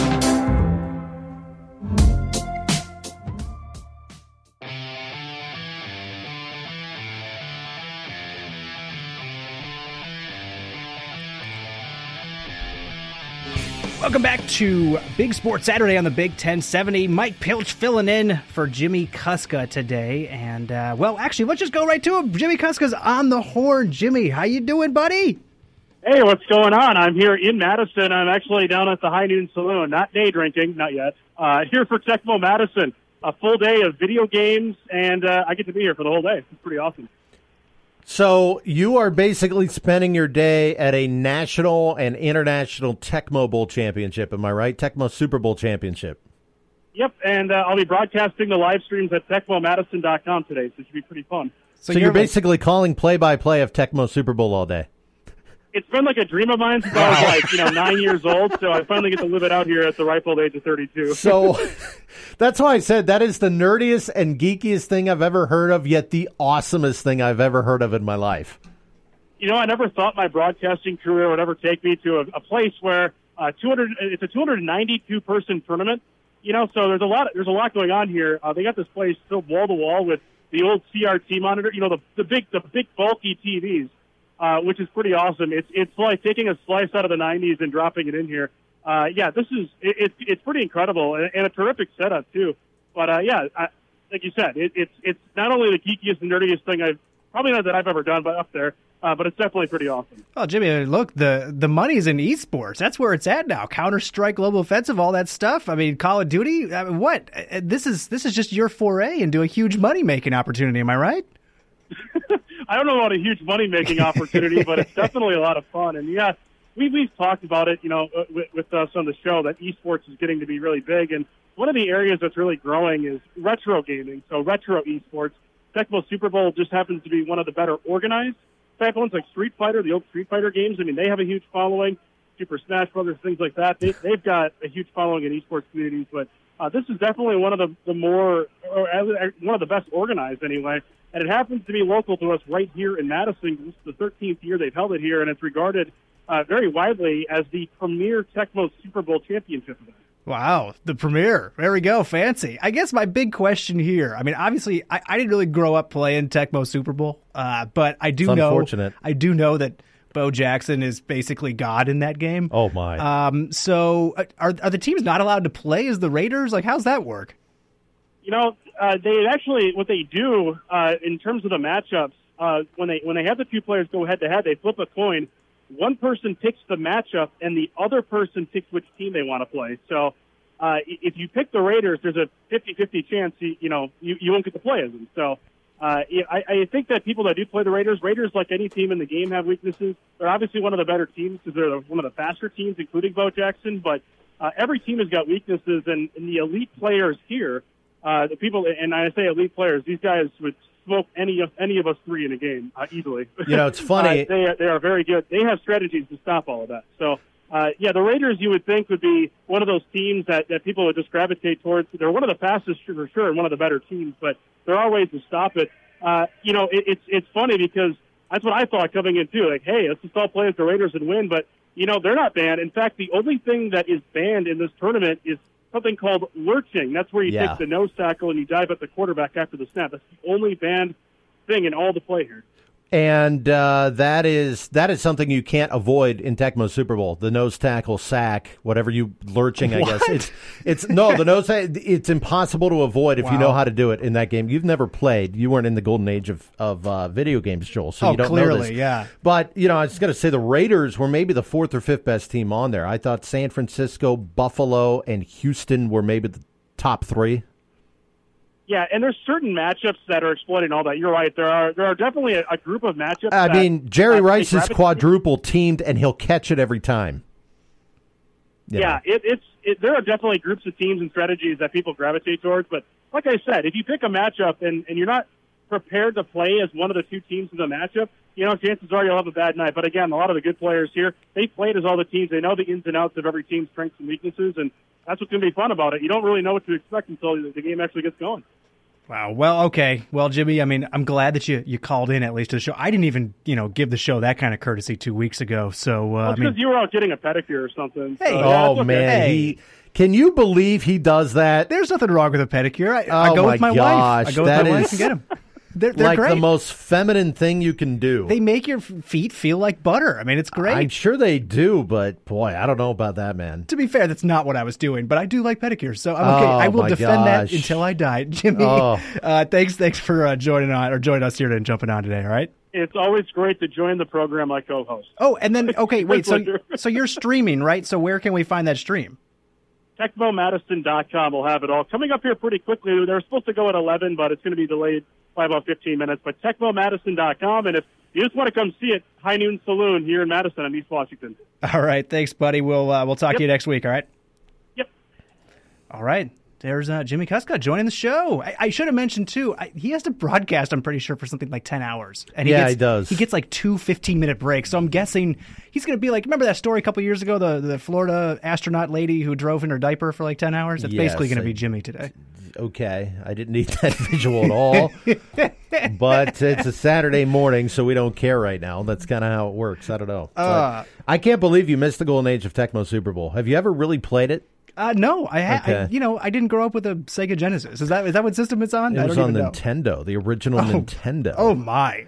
Welcome back to Big Sports Saturday on the Big 1070. Mike Pilch filling in for Jimmy Kuska today. And, uh, well, actually, let's just go right to him. Jimmy Kuska's on the horn. Jimmy, how you doing, buddy? Hey, what's going on? I'm here in Madison. I'm actually down at the High Noon Saloon, not day drinking, not yet. Uh, here for Tecmo Madison, a full day of video games, and uh, I get to be here for the whole day. It's pretty awesome. So you are basically spending your day at a national and international Tecmo Bowl championship. Am I right? Tecmo Super Bowl championship. Yep, and uh, I'll be broadcasting the live streams at TecmoMadison.com today, so it should be pretty fun. So, you're, basically calling play-by-play of Tecmo Super Bowl all day. It's been like a dream of mine since I was like, you know, nine years old, so I finally get to live it out here at the ripe old age of 32. So <laughs> that's why I said that is the nerdiest and geekiest thing I've ever heard of, yet the awesomest thing I've ever heard of in my life. you know, I never thought my broadcasting career would ever take me to a, a place where uh, 200. It's a 292 person tournament. You know, so there's a lot. There's a lot going on here. Uh, they got this place filled wall to wall with the old CRT monitor. You know, the the big the big bulky TVs, uh, which is pretty awesome. It's it's like taking a slice out of the 90s and dropping it in here. Uh, yeah, this is it, it's it's pretty incredible and, and a terrific setup too. But uh, yeah, I, like you said, it, it's it's not only the geekiest and nerdiest thing I've probably not that I've ever done, but up there. Uh, but it's definitely pretty awesome. Oh, Jimmy, look, the the money's in esports. That's where it's at now. Counter Strike, Global Offensive, all that stuff. I mean, Call of Duty. I mean, what? Uh, This is this is just your foray into a huge money making opportunity. Am I right? I don't know about a huge money making <laughs> opportunity, but it's definitely a lot of fun. And yeah, we we've talked about it, you know, uh, with, with us on the show that esports is getting to be really big. And one of the areas that's really growing is retro gaming. So retro esports. Tecmo Super Bowl just happens to be one of the better organized type ones, like Street Fighter, the old Street Fighter games. I mean, they have a huge following. Super Smash Brothers, things like that. They, they've got a huge following in esports communities, but uh, this is definitely one of the, the more, or uh, one of the best organized anyway. And it happens to be local to us right here in Madison. This is the 13th year they've held it here, and it's regarded uh, very widely as the premier Tecmo Super Bowl championship event. Wow, the premiere. There we go. Fancy. I guess my big question here. I mean, obviously, I, I didn't really grow up playing Tecmo Super Bowl, uh, but I do It's know. unfortunate. I do know that Bo Jackson is basically God in that game. Oh my! Um, so uh, are are the teams not allowed to play as the Raiders? Like, how's that work? You know, uh, they actually what they do uh, in terms of the matchups uh, when they when they have the two players go head to head, they flip a coin. One person picks the matchup, and the other person picks which team they want to play. So, uh, if you pick the Raiders, there's a 50-50 chance you, you know you, you won't get to play as them. So, uh, I, I think that people that do play the Raiders, Raiders like any team in the game have weaknesses. They're obviously one of the better teams because they're one of the faster teams, including Bo Jackson. But uh, every team has got weaknesses, and, and the elite players here uh, the people, and I say elite players, these guys would smoke any of any of us three in a game uh, easily. You know, it's <laughs> funny. uh, they are, they are very good. They have strategies to stop all of that. So, uh, yeah, the Raiders you would think would be one of those teams that, that people would just gravitate towards. They're one of the fastest for sure, and one of the better teams. But there are ways to stop it. Uh, you know, it, it's it's funny because that's what I thought coming in too. Like, hey, let's just all play as the Raiders and win. But you know, they're not banned. In fact, the only thing that is banned in this tournament is something called lurching. That's where you Yeah. take the nose tackle and you dive at the quarterback after the snap. That's the only banned thing in all the play here. And uh, that is that is something you can't avoid in Tecmo Super Bowl. The nose tackle sack, whatever you lurching, I guess it's it's no the nose. It's impossible to avoid if you know how to do it in that game. You've never played. You weren't in the golden age of of uh, video games, Joel. So Oh, you don't know this. yeah. But you know, I was going to say the Raiders were maybe the fourth or fifth best team on there. I thought San Francisco, Buffalo, and Houston were maybe the top three. Yeah, and there's certain matchups that are exploiting all that. You're right. There are there are definitely a, a group of matchups. I that, mean, Jerry Rice is quadruple teamed, and he'll catch it every time. You Yeah, it, it's it, there are definitely groups of teams and strategies that people gravitate towards. But like I said, if you pick a matchup and, and you're not prepared to play as one of the two teams in the matchup, you know, chances are you'll have a bad night. But again, a lot of the good players here, they played as all the teams. They know the ins and outs of every team's strengths and weaknesses, and that's what's going to be fun about it. You don't really know what to expect until the game actually gets going. Wow. Well, okay. Well, Jimmy, I mean, I'm glad that you, you called in at least to the show. I didn't even, you know, give the show that kind of courtesy two weeks ago. So, uh, Well, I mean, because you were out getting a pedicure or something. Hey. so, yeah, oh okay. man, Hey. he can you believe he does that? there's nothing wrong with a pedicure. I, I Oh, go my with my wife. I go with that my wife is and get them. They're, they're like great. the most feminine thing you can do. they make your feet feel like butter. I mean, it's great. I'm sure they do, but boy, I don't know about that, man. to be fair, that's not what I was doing, but I do like pedicures, so I'm okay. Oh, I will defend gosh. that until I die, <laughs> Jimmy. Oh. Uh, thanks, thanks for uh, joining on or joining us here and jumping on today. All right. It's always great to join the program I co-host. Oh, and then okay, <laughs> wait. So, <laughs> so you're streaming, right? So where can we find that stream? TecmoMadison.com will have it all. Coming up here pretty quickly. They're supposed to go at 11, but it's going to be delayed by about 15 minutes. But TecmoMadison.com, and if you just want to come see it, High Noon Saloon here in Madison on East Washington. All right, thanks, buddy. We'll uh, we'll talk Yep. to you next week. All right. Yep. All right. There's uh, Jimmy Kuska joining the show. I, I should have mentioned too. I, he has to broadcast. I'm pretty sure for something like ten hours, and he Yeah, gets, he does. He gets like two 15 minute breaks. So I'm guessing he's going to be like. Remember that story a couple years ago? The the Florida astronaut lady who drove in her diaper for like 10 hours. That's Yes, basically going to be Jimmy today. Okay, I didn't need that <laughs> visual at all. but it's a Saturday morning, so we don't care right now. That's kind of how it works. I don't know. Uh. I can't believe you missed the golden age of Tecmo Super Bowl. Have you ever really played it? Uh, no, I, ha- I you know I didn't grow up with a Sega Genesis. Is that is that what system it's on? I It was don't on even know. Nintendo, the original Oh. Nintendo. Oh my!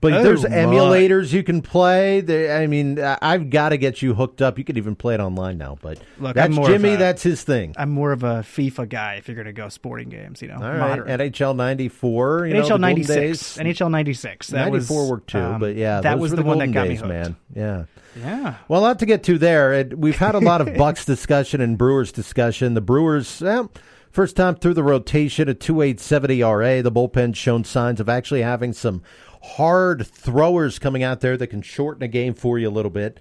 But Oh, there's my. emulators you can play. There, I mean, I- I've got to get you hooked up. You can even play it online now. But Look, that's I'm more of Jimmy. a- that's his thing. I'm more of a FIFA guy. If you're going to go sporting games, you know, All right, moderate. NHL '94, you know, the NHL golden ninety days. six, NHL ninety six. That was '94 worked too, um, but yeah, that was were the, one that got days, me hooked. man. Yeah. Yeah. Well, not to get to there. It, we've had a lot of <laughs> Bucks discussion and Brewers discussion. The Brewers, first time through the rotation, a 2.870 ERA. The bullpen's shown signs of actually having some hard throwers coming out there that can shorten a game for you a little bit.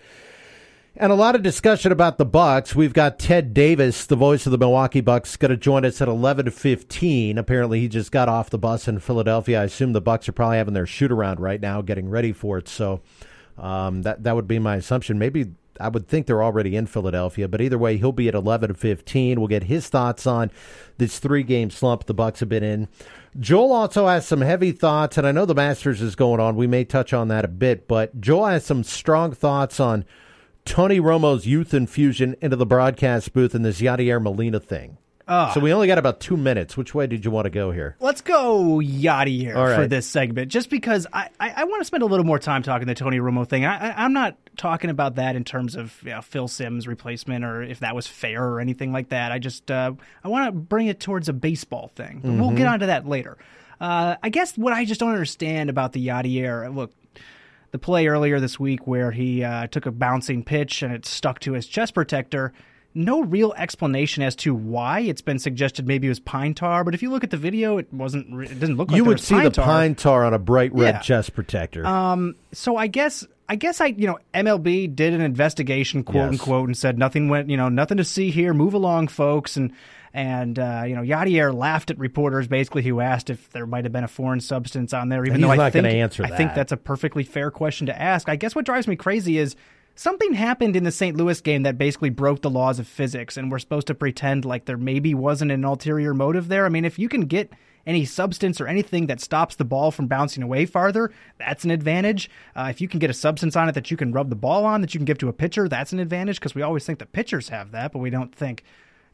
And a lot of discussion about the Bucks. We've got Ted Davis, the voice of the Milwaukee Bucks, going to join us at eleven to fifteen. Apparently, he just got off the bus in Philadelphia. I assume the Bucks are probably having their shoot around right now, getting ready for it. So um, that that would be my assumption. Maybe I would think they're already in Philadelphia, but either way, he'll be at eleven to fifteen. We'll get his thoughts on this three game slump the Bucks have been in. Joel also has some heavy thoughts, and I know the Masters is going on. We may touch on that a bit, but Joel has some strong thoughts on Tony Romo's youth infusion into the broadcast booth and this Yadier Molina thing. Ah. So we only got about two minutes. Which way did you want to go here? Let's go Yadi here All for right. this segment, just because I, I, I want to spend a little more time talking the Tony Romo thing. I, I, I'm not talking about that in terms of you know, Phil Simms' replacement or if that was fair or anything like that. I just uh, I want to bring it towards a baseball thing. But We'll get onto that later. Uh, I guess what I just don't understand about the Yadier, look, the play earlier this week where he uh, took a bouncing pitch and it stuck to his chest protector. No real explanation as to why. It's been suggested maybe it was pine tar, but if you look at the video, it wasn't. It doesn't look like you would see pine the tar. pine tar on a bright red Yeah. chest protector. Um, so I guess I guess I you know MLB did an investigation, quote Yes. unquote, and said nothing went you know nothing to see here. Move along, folks, and and uh, you know Yadier laughed at reporters basically who asked if there might have been a foreign substance on there. Even He's though I not think I think that's a perfectly fair question to ask. I guess what drives me crazy is. Something happened in the St. Louis game that basically broke the laws of physics, and we're supposed to pretend like there maybe wasn't an ulterior motive there. I mean, if you can get any substance or anything that stops the ball from bouncing away farther, that's an advantage. Uh, if you can get a substance on it that you can rub the ball on, that you can give to a pitcher, that's an advantage because we always think the pitchers have that, but we don't think,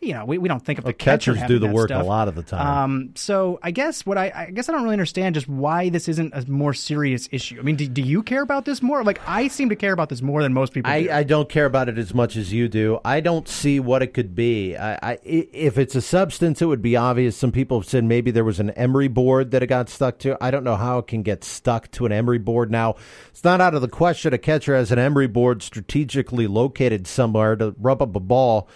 you know, we, we don't think of Well, the catcher catchers do the work stuff. a lot of the time. Um, so I guess what I, I guess I don't really understand just why this isn't a more serious issue. I mean, do, do you care about this more? Like I seem to care about this more than most people. I, do. I don't care about it as much as you do. I don't see what it could be. I, I, i- if it's a substance, it would be obvious. Some people have said maybe there was an emery board that it got stuck to. I don't know how it can get stuck to an emery board. Now, it's not out of the question a catcher has an emery board strategically located somewhere to rub up a ball.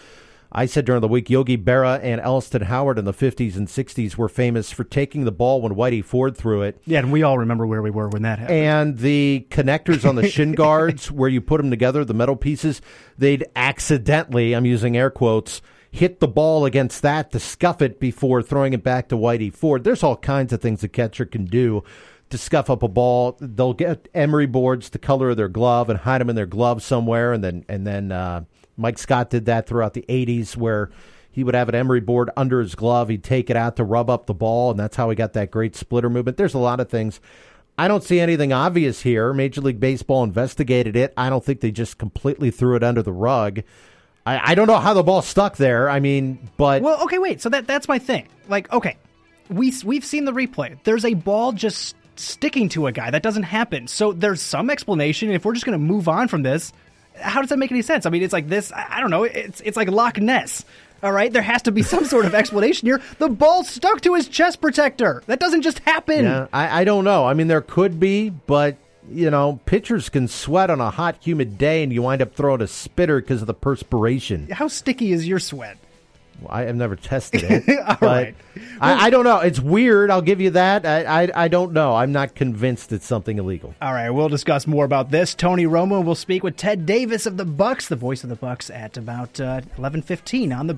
I said during the week, Yogi Berra and Elston Howard in the 50s and 60s were famous for taking the ball when Whitey Ford threw it. yeah, and we all remember where we were when that happened. And the connectors on the shin <laughs> guards where you put them together, the metal pieces, they'd accidentally, I'm using air quotes, hit the ball against that to scuff it before throwing it back to Whitey Ford. There's all kinds of things a catcher can do to scuff up a ball. They'll get emery boards the color of their glove and hide them in their glove somewhere, and then and then uh, Mike Scott did that throughout the '80s where he would have an emery board under his glove. He'd take it out to rub up the ball, and that's how he got that great splitter movement. There's a lot of things. I don't see anything obvious here. Major League Baseball investigated it. I don't think they just completely threw it under the rug. I, I don't know how the ball stuck there. I mean, but well, okay, wait. So that that's my thing. Like, okay, we we've seen the replay. There's a ball just sticking to a guy. That doesn't happen. So there's some explanation. If we're just going to move on from this, how does that make any sense? I mean, it's like this. I don't know. It's it's like Loch Ness. All right, there has to be some sort of <laughs> explanation here. The ball stuck to his chest protector. That doesn't just happen. Yeah, I, I don't know. I mean, there could be, but you know, pitchers can sweat on a hot, humid day, and you wind up throwing a spitter because of the perspiration. How sticky is your sweat? Well, I have never tested it. <laughs> All but right. I, I don't know. It's weird. I'll give you that. I, I I don't know. I'm not convinced it's something illegal. All right, we'll discuss more about this. Tony Romo will speak with Ted Davis of the Bucks, the voice of the Bucks, at about uh, eleven fifteen on the.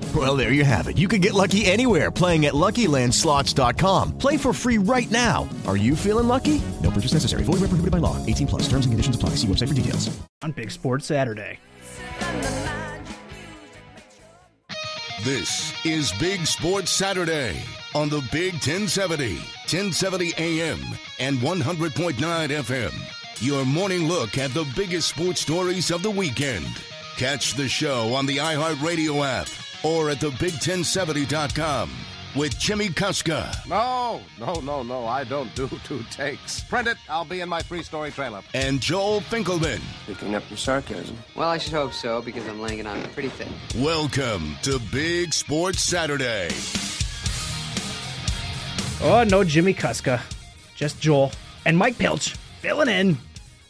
Well, there you have it. You can get lucky anywhere playing at LuckyLandSlots.com. Play for free right now. Are you feeling lucky? No purchase necessary. Void where prohibited by law. 18 plus. Terms and conditions apply. See website for details. On Big Sports Saturday. This is Big Sports Saturday on the Big 1070, 1070 AM, and 100.9 FM. Your morning look at the biggest sports stories of the weekend. Catch the show on the iHeartRadio app or at thebig1070.com with Jimmy Kuska No, no, no, no. I don't do two takes. Print it. I'll be in my three story trailer. and Joel Finkelman. Picking up your sarcasm. Well, I should hope so because I'm laying it on pretty thick. Welcome to Big Sports Saturday. Oh, no Jimmy Kuska. Just Joel and Mike Pilch filling in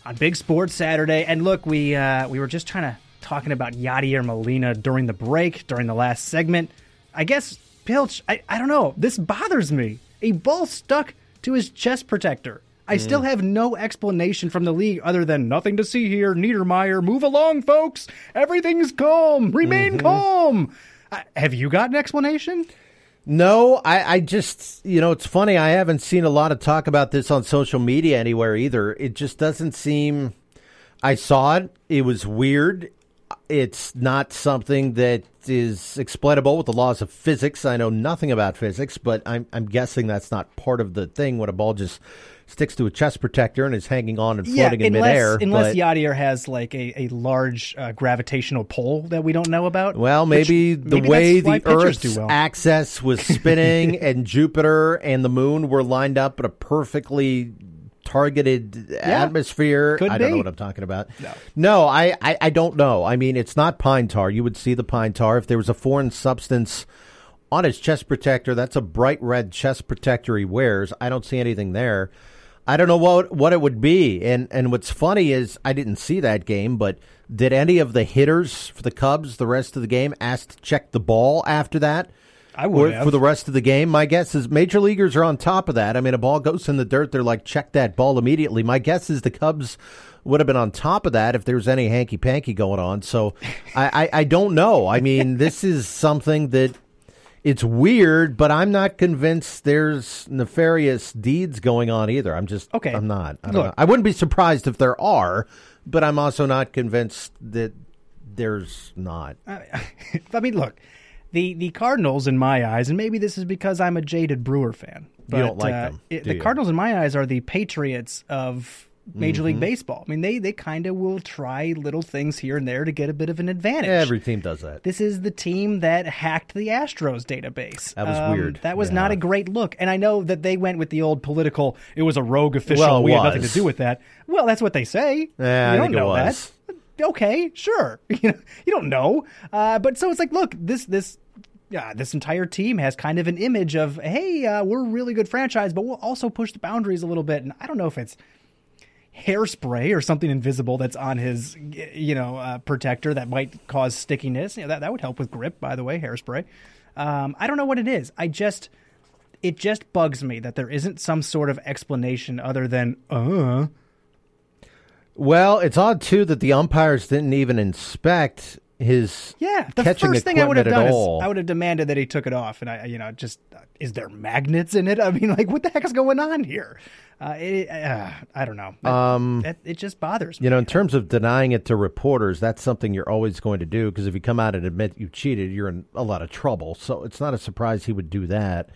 on Big Sports Saturday. And look, we uh, we were just trying to talking about Yadier Molina during the break, during the last segment. I guess Pilch, I, I don't know. This bothers me. A ball stuck to his chest protector. I still have no explanation from the league other than nothing to see here. Niedermeyer, move along, folks. Everything's calm. Remain calm. Uh, have you got an explanation? No, I, I just, you know, it's funny. I haven't seen a lot of talk about this on social media anywhere either. It just doesn't seem. I saw it. It was weird. It's not something that is explainable with the laws of physics. I know nothing about physics, but I'm, I'm guessing that's not part of the thing when a ball just sticks to a chest protector and is hanging on and floating in unless, midair. Unless but- Yadier has like a, a large uh, gravitational pull that we don't know about. Well, which maybe the maybe way the Earth's well. axis was spinning <laughs> and Jupiter and the moon were lined up in a perfectly targeted atmosphere. could I don't be. know what I'm talking about. No, I, I, I don't know. I mean, it's not pine tar. You would see the pine tar. If there was a foreign substance on his chest protector, that's a bright red chest protector he wears. I don't see anything there. I don't know what what it would be. And and what's funny is I didn't see that game, but did any of the hitters for the Cubs the rest of the game ask to check the ball after that? I would for the rest of the game. My guess is major leaguers are on top of that. I mean, a ball goes in the dirt, they're like, check that ball immediately. My guess is the Cubs would have been on top of that if there was any hanky panky going on. So I, I, I don't know. I mean, <laughs> this is something that it's weird, but I'm not convinced there's nefarious deeds going on either. I'm just Okay. I'm not. I, don't Look. know. I wouldn't be surprised if there are, but I'm also not convinced that there's not. I <laughs> mean, look, the the Cardinals in my eyes, and maybe this is because I'm a jaded Brewer fan. But, don't like uh, them, it- the you? Cardinals in my eyes are the Patriots of Major League Mhm. Baseball. I mean, they they kind of will try little things here and there to get a bit of an advantage. Every team does that. This is the team that hacked the Astros database. Um, That was weird. That was Yeah. not a great look. And I know that they went with the old political, it was a rogue official. Well, it we had nothing to do with that. Well, that's what they say. Yeah, you I don't know was. that. Okay, sure. <laughs> you don't know. Uh, but so it's like, look, this this yeah, this entire team has kind of an image of, hey, uh, we're a really good franchise, but we'll also push the boundaries a little bit. And I don't know if it's hairspray or something invisible that's on his, you know, uh, protector that might cause stickiness. You know, that that would help with grip. By the way, hairspray. Um, I don't know what it is. I just it just bugs me that there isn't some sort of explanation other than uh. Well, it's odd too that the umpires didn't even inspect his Yeah, the first thing I would have done is all. I would have demanded that he took it off, and I, you know, just is there magnets in it? I mean, like, what the heck is going on here? Uh, it, uh, I don't know. It, Um, it, it just bothers me. You know, in terms of denying it to reporters, that's something you're always going to do because if you come out and admit you cheated, you're in a lot of trouble. So it's not a surprise he would do that.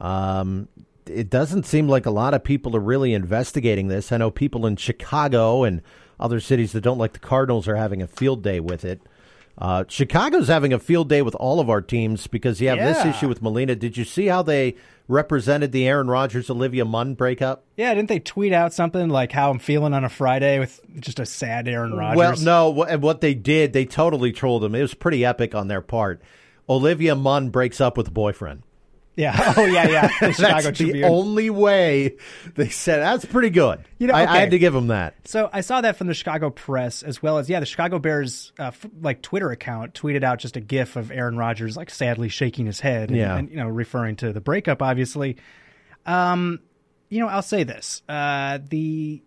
Um, it doesn't seem like a lot of people are really investigating this. I know people in Chicago and other cities that don't like the Cardinals are having a field day with it. Uh, Chicago's having a field day with all of our teams because you have this issue with Molina. Did you see how they represented the Aaron Rodgers Olivia Munn breakup? Yeah, didn't they tweet out something like how I'm feeling on a Friday with just a sad Aaron Rodgers? Well, no. What, and what they did, they totally trolled him. It was pretty epic on their part. Olivia Munn breaks up with a boyfriend. Yeah. <laughs> Oh, yeah, yeah. The <laughs> Chicago that's the Tribune. only way they said that's pretty good. You know, I, I had to give him that. So I saw that from the Chicago Press as well as yeah, the Chicago Bears uh, f- like Twitter account tweeted out just a GIF of Aaron Rodgers like sadly shaking his head, and, Yeah. and you know referring to the breakup, obviously. Um, you know, I'll say this: uh, the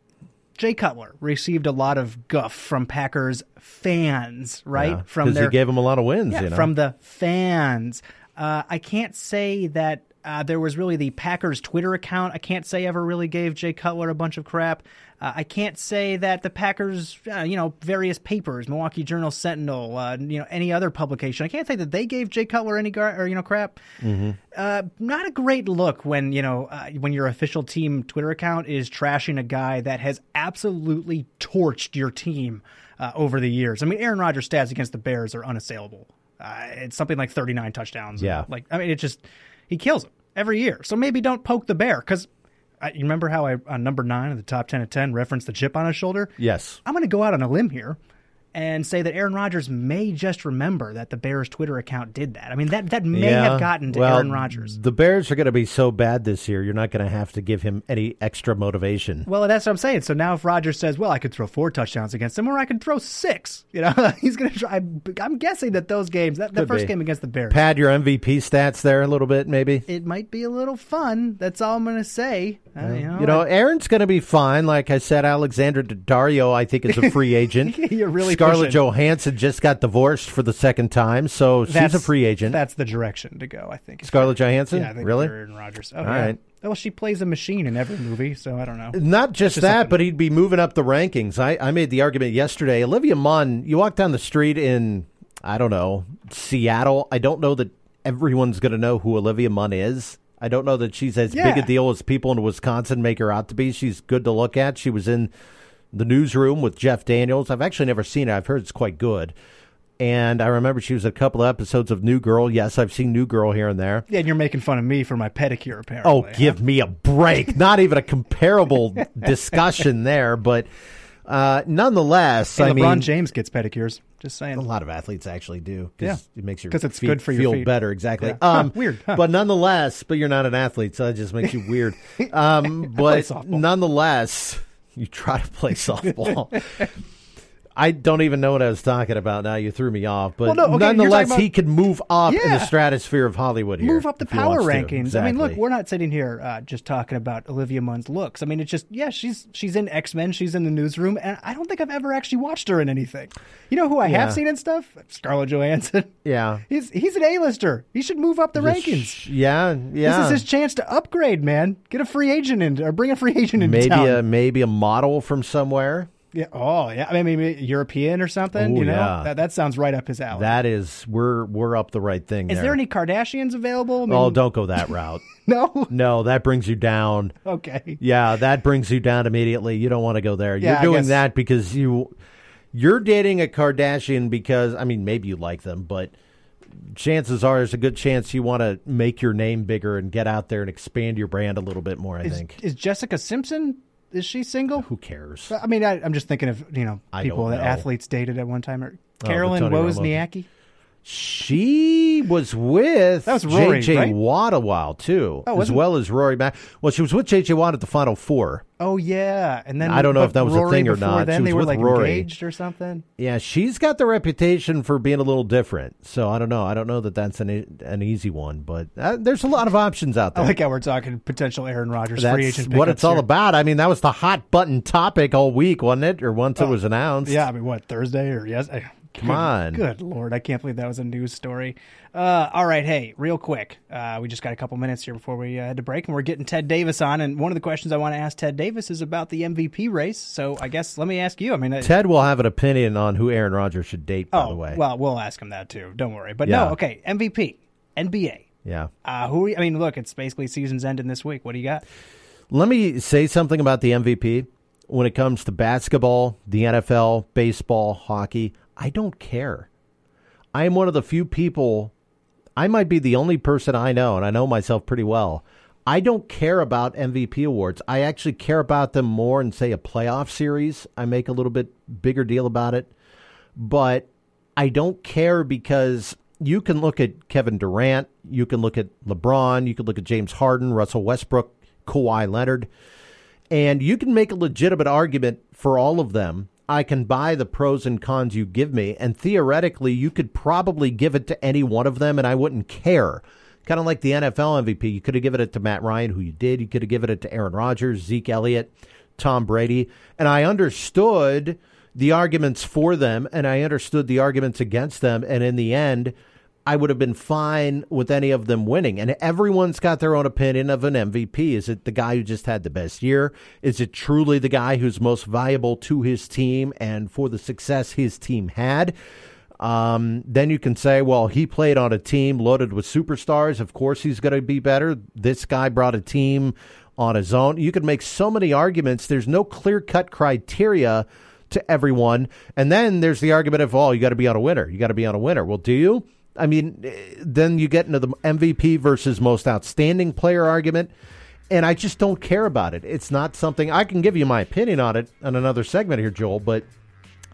Jay Cutler received a lot of guff from Packers fans, right? Yeah, from 'cause he gave him a lot of wins, yeah, you know? from the fans. Uh, I can't say that uh, there was really the Packers Twitter account. I can't say ever really gave Jay Cutler a bunch of crap. Uh, I can't say that the Packers, uh, you know, various papers, Milwaukee Journal Sentinel, uh, you know, any other publication. I can't say that they gave Jay Cutler any gar- or you know crap. Mm-hmm. Uh, not a great look when you know uh, when your official team Twitter account is trashing a guy that has absolutely torched your team uh, over the years. I mean, Aaron Rodgers' stats against the Bears are unassailable. Uh, it's something like 39 touchdowns. Yeah. like I mean, it just he kills them every year. So maybe don't poke the bear because. You remember how I on number nine of the top ten of ten referenced the chip on his shoulder? Yes. I'm going to go out on a limb here and say that Aaron Rodgers may just remember that the Bears Twitter account did that. I mean, that that may Yeah. have gotten to well, Aaron Rodgers. The Bears are going to be so bad this year, you're not going to have to give him any extra motivation. Well, that's what I'm saying. So now if Rodgers says, "Well, I could throw four touchdowns against him, or I could throw six, <laughs> you know, he's going to try. I'm, guessing that those games, that the first be. game against the Bears, Pad your MVP stats there a little bit, maybe. it might be a little fun. That's all I'm going to say. Uh, you know, You know, I- Aaron's going to be fine. Like I said, Alexandra Daddario, I think, is a free <laughs> agent. You're really Scarlett. Johansson just got divorced for the second time, so she's a free agent. That's the direction to go. I think. Scarlett Johansson? Yeah, I think Really? Aaron Rodgers. Oh, All yeah. right. Well, she plays a machine in every movie, so I don't know. Not just Just that, something. but he'd be moving up the rankings. I, I made the argument yesterday. Olivia Munn, you walk down the street in, I don't know, Seattle. I don't know that everyone's going to know who Olivia Munn is. I don't know that she's as big a deal as people in Wisconsin make her out to be. She's good to look at. She was in the newsroom with Jeff Daniels. I've actually never seen it. I've heard it's quite good. And I remember she was a couple of episodes of New Girl. Yes, I've seen New Girl here and there. Yeah, and you're making fun of me for my pedicure, apparently. Oh, give me a break. <laughs> Not even a comparable discussion there, but uh, nonetheless, Hey, I LeBron mean, James gets pedicures. Just saying. a lot of athletes actually do. Yeah. it makes your 'Cause it's good for your feel feet. better. Exactly. Yeah. Huh, Um, weird, huh. but nonetheless, but you're not an athlete, so that just makes you weird. <laughs> Um, but nonetheless, you try to play softball. <laughs> I don't even know what I was talking about now. You threw me off, but Well, no, okay, nonetheless, about- he could move up in the stratosphere of Hollywood here. Move up the power rankings. I mean, look, we're not sitting here uh, just talking about Olivia Munn's looks. I mean, it's just yeah, she's she's in X Men, she's in the newsroom, and I don't think I've ever actually watched her in anything. You know who I Yeah. have seen in stuff? Scarlett Johansson. yeah. <laughs> He's he's an A-lister. He should move up the Just- rankings. Yeah, yeah. This is his chance to upgrade, man. Get a free agent in, or bring a free agent in. maybe town. a maybe a model from somewhere. Yeah. Oh, yeah. I mean, maybe European or something. Ooh, you know, yeah. that that sounds right up his alley. That is we're we're up the right thing. Is there. there any Kardashians available? I oh, mean, oh, don't go that route. <laughs> no. no, that brings you down. Okay. Yeah, that brings you down immediately. You don't want to go there. Yeah, you're doing that because you you're dating a Kardashian because I mean maybe you like them, but chances are there's a good chance you want to make your name bigger and get out there and expand your brand a little bit more. I Is, think. is Jessica Simpson? Is she single? Who cares? I mean, I, I'm just thinking of you know I people don't that know. athletes dated at one time. Or Oh, Caroline. Wozniacki. She was with That was Rory, J.J. right? Watt a while too, Oh, as well as Rory Mac. Well, she was with J.J. Watt at the Final Four. Oh yeah, and then I don't know if that was a thing or not. Then She they were with like Rory. engaged or something. Yeah, she's got the reputation for being a little different. So I don't know. I don't know that that's an an easy one, but uh, there's a lot of options out there. I like how we're talking potential Aaron Rodgers free agent. what it's all about. I mean, that was the hot button topic all week, wasn't it? Or once it was announced. Yeah, I mean, what Thursday or yes? eh, Come good- on. Good lord, I can't believe that was a news story. Uh, all right, hey, real quick, uh, we just got a couple minutes here before we uh, head to break, and we're getting Ted Davis on. And one of the questions I want to ask Ted Davis is about the MVP race. So I guess let me ask you. I mean, uh, Ted will have an opinion on who Aaron Rodgers should date. By oh, the way, well, we'll ask him that too. Don't worry. But Yeah. no, okay, MVP, NBA. yeah. Uh, who? I mean, look, it's basically season's ending this week. What do you got? Let me say something about the MVP. When it comes to basketball, the NFL, baseball, hockey, I don't care. I am one of the few people, I might be the only person I know, and I know myself pretty well. I don't care about MVP awards. I actually care about them more in, say, a playoff series. I make a little bit bigger deal about it. But I don't care because you can look at Kevin Durant, you can look at LeBron, you can look at James Harden, Russell Westbrook, Kawhi Leonard, and you can make a legitimate argument for all of them. I can buy the pros and cons you give me, and theoretically, you could probably give it to any one of them, and I wouldn't care. Kind of like the NFL MVP. You could have given it to Matt Ryan, who you did. You could have given it to Aaron Rodgers, Zeke Elliott, Tom Brady. And I understood the arguments for them, and I understood the arguments against them. And in the end, I would have been fine with any of them winning. And everyone's got their own opinion of an MVP. Is it the guy who just had the best year? Is it truly the guy who's most valuable to his team and for the success his team had? Um, then you can say, well, he played on a team loaded with superstars. Of course, he's going to be better. This guy brought a team on his own. You could make so many arguments. There's no clear cut criteria to everyone. And then there's the argument of, oh, you got to be on a winner. You got to be on a winner. Well, do you? I mean, eh, then you get into the MVP versus most outstanding player argument. And I just don't care about it. It's not something I can give you my opinion on it on another segment here, Joel, but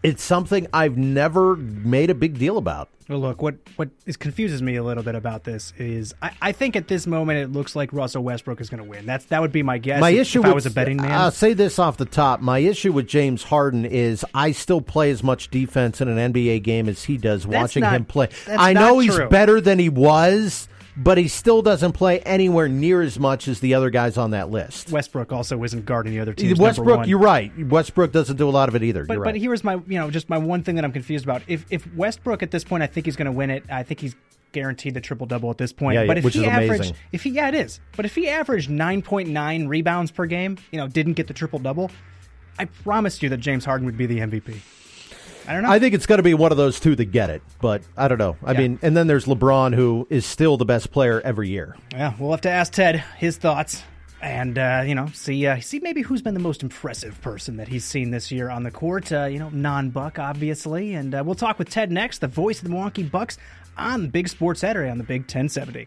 it's something I've never made a big deal about. Well, look, what what is confuses me a little bit about this is I, I think at this moment it looks like Russell Westbrook is going to win. That's that would be my guess. my if, issue if with, I was a betting man. I'll say this off the top. My issue with James Harden is I still play as much defense in an NBA game as he does That's watching not- him play. I know not he's better than he was, but he still doesn't play anywhere near as much as the other guys on that list. Westbrook also isn't guarding the other team's Westbrook, you're right. Westbrook doesn't do a lot of it either. But you're but here's my you know just my one thing that I'm confused about. If if Westbrook at this point, I think he's going to win it. I think he's guaranteed the triple double at this point. Yeah, but if which he is averaged, amazing. if he yeah it is. But if he averaged 9.9 rebounds per game, you know, didn't get the triple double, I promised you that James Harden would be the MVP. I don't know. I think it's going to be one of those two that get it, but I don't know. I Yeah. mean, and then there's LeBron, who is still the best player every year. Yeah, we'll have to ask Ted his thoughts and uh, you know see uh, see maybe who's been the most impressive person that he's seen this year on the court. Uh, you know, non-Buck obviously, and uh, we'll talk with Ted next, the voice of the Milwaukee Bucks on Big Sports Saturday on the Big 1070.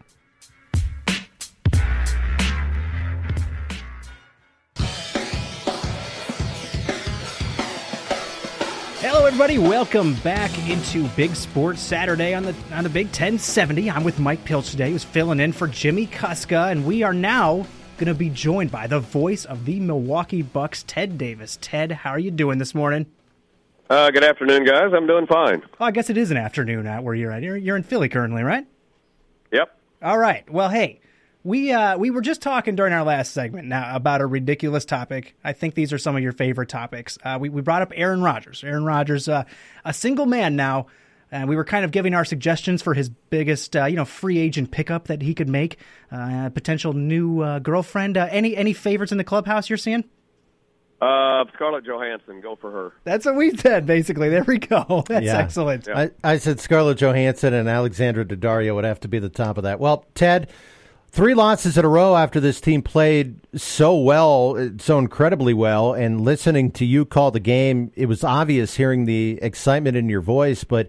Hello, everybody. Welcome back into Big Sports Saturday on the on the Big 1070. I'm with Mike Pilch today, who's filling in for Jimmy Kuska, and we are now going to be joined by the voice of the Milwaukee Bucks, Ted Davis. Ted, how are you doing this morning? Uh, good afternoon, guys. I'm doing fine. Oh, I guess it is an afternoon out where you're at. You're, you're in Philly currently, right? Yep. All right. Well, hey, we uh, we were just talking during our last segment now about a ridiculous topic. I think these are some of your favorite topics. Uh, we we brought up Aaron Rodgers. Aaron Rodgers, uh, a single man now. And we were kind of giving our suggestions for his biggest, uh, you know, free agent pickup that he could make, uh, potential new uh, girlfriend. Uh, any any favorites in the clubhouse you're seeing? Uh, Scarlett Johansson, go for her. That's what we said, basically. There we go. <laughs> That's Yeah. excellent. I, I said Scarlett Johansson and Alexandra Daddario would have to be the top of that. Well, Ted, three losses in a row after this team played so well, so incredibly well, and listening to you call the game, it was obvious hearing the excitement in your voice, but.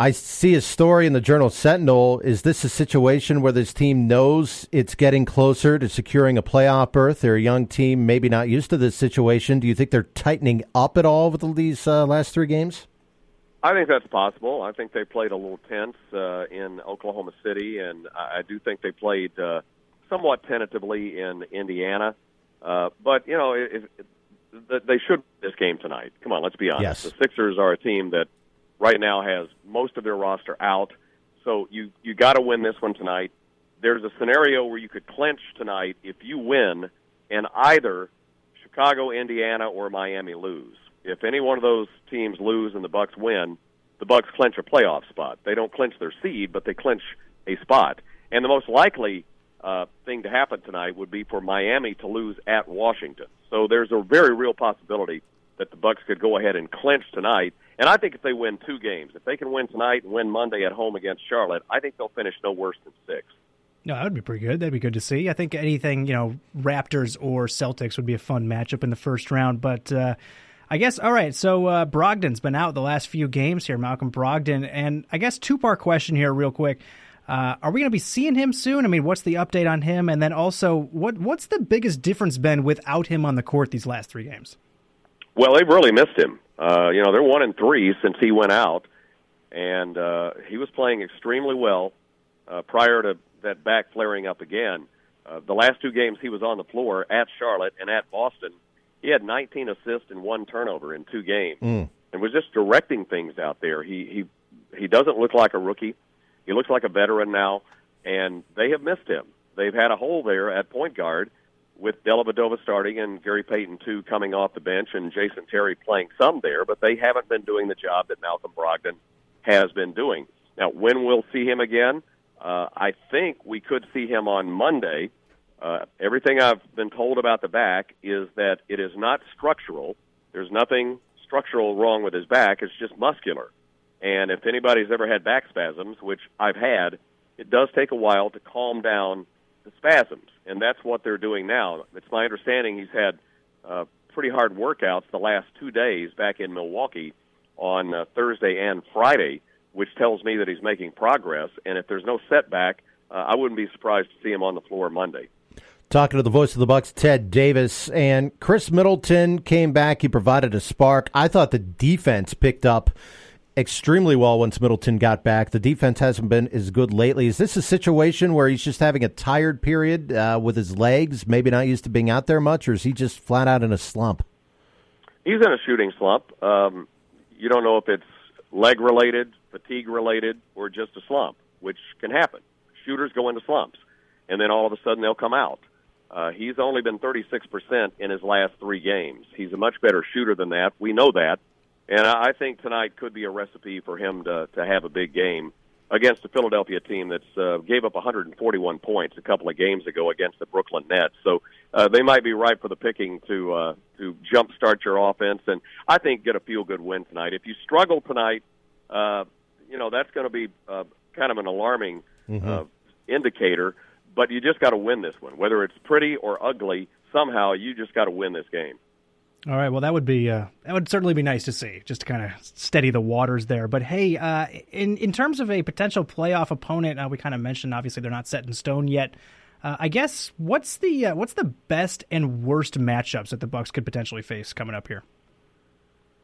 I see a story in the Journal Sentinel. Is this a situation where this team knows it's getting closer to securing a playoff berth? They're a young team, maybe not used to this situation. Do you think they're tightening up at all with these uh, last three games? I think that's possible. I think they played a little tense uh, in Oklahoma City, and I do think they played uh, somewhat tentatively in Indiana. Uh, but you know, if, if, they should this game tonight. Come on, let's be honest. Yes. The Sixers are a team that right now has most of their roster out, so you you got to win this one tonight. There's a scenario where you could clinch tonight if you win, and either Chicago, Indiana, or Miami lose. If any one of those teams lose and the Bucks win, the Bucks clinch a playoff spot. They don't clinch their seed, but they clinch a spot. And the most likely uh, thing to happen tonight would be for Miami to lose at Washington. So there's a very real possibility that the Bucks could go ahead and clinch tonight. And I think if they win two games, if they can win tonight and win Monday at home against Charlotte, I think they'll finish no worse than six. No, that would be pretty good. That'd be good to see. I think anything, you know, Raptors or Celtics would be a fun matchup in the first round. But uh, I guess, all right, so uh, Brogdon's been out the last few games here, Malcolm Brogdon. And I guess two part question here, real quick. Uh, are we going to be seeing him soon? I mean, what's the update on him? And then also, what what's the biggest difference been without him on the court these last three games? Well, they've really missed him. Uh, you know, they're one and three since he went out, and uh, he was playing extremely well uh, prior to that back flaring up again. Uh, the last two games he was on the floor at Charlotte and at Boston, he had 19 assists and one turnover in two games, Mm. and was just directing things out there. He he he doesn't look like a rookie. He looks like a veteran now, and they have missed him. They've had a hole there at point guard with Dellavedova starting and Gary Payton too coming off the bench and Jason Terry playing some there, but they haven't been doing the job that Malcolm Brogdon has been doing. Now, when we'll see him again, uh, I think we could see him on Monday. Uh, everything I've been told about the back is that it is not structural. There's nothing structural wrong with his back. It's just muscular. And if anybody's ever had back spasms, which I've had, it does take a while to calm down the spasms, and that's what they're doing now. It's my understanding he's had uh, pretty hard workouts the last two days back in Milwaukee on uh, Thursday and Friday, which tells me that he's making progress. And if there's no setback, uh, I wouldn't be surprised to see him on the floor Monday. Talking to the voice of the Bucks, Ted Davis, and Khris Middleton came back. He provided a spark. I thought the defense picked up extremely well once Middleton got back. The defense hasn't been as good lately. Is this a situation where he's just having a tired period uh, with his legs, maybe not used to being out there much, or is he just flat out in a slump? He's in a shooting slump. Um, you don't know if it's leg related, fatigue related, or just a slump, which can happen. Shooters go into slumps, and then all of a sudden they'll come out. Uh, he's only been 36% in his last three games. He's a much better shooter than that. We know that. And I think tonight could be a recipe for him to, to have a big game against the Philadelphia team that's uh, gave up 141 points a couple of games ago against the Brooklyn Nets. So uh, they might be ripe for the picking to uh, to jumpstart your offense, and I think get a feel good win tonight. If you struggle tonight, uh, you know that's going to be uh, kind of an alarming uh, indicator. But you just got to win this one, whether it's pretty or ugly. Somehow, you just got to win this game. All right, well that would be uh, that would certainly be nice to see, just to kind of steady the waters there. But hey, uh, in in terms of a potential playoff opponent, uh, we kind of mentioned obviously they're not set in stone yet. Uh, I guess what's the uh, what's the best and worst matchups that the Bucks could potentially face coming up here?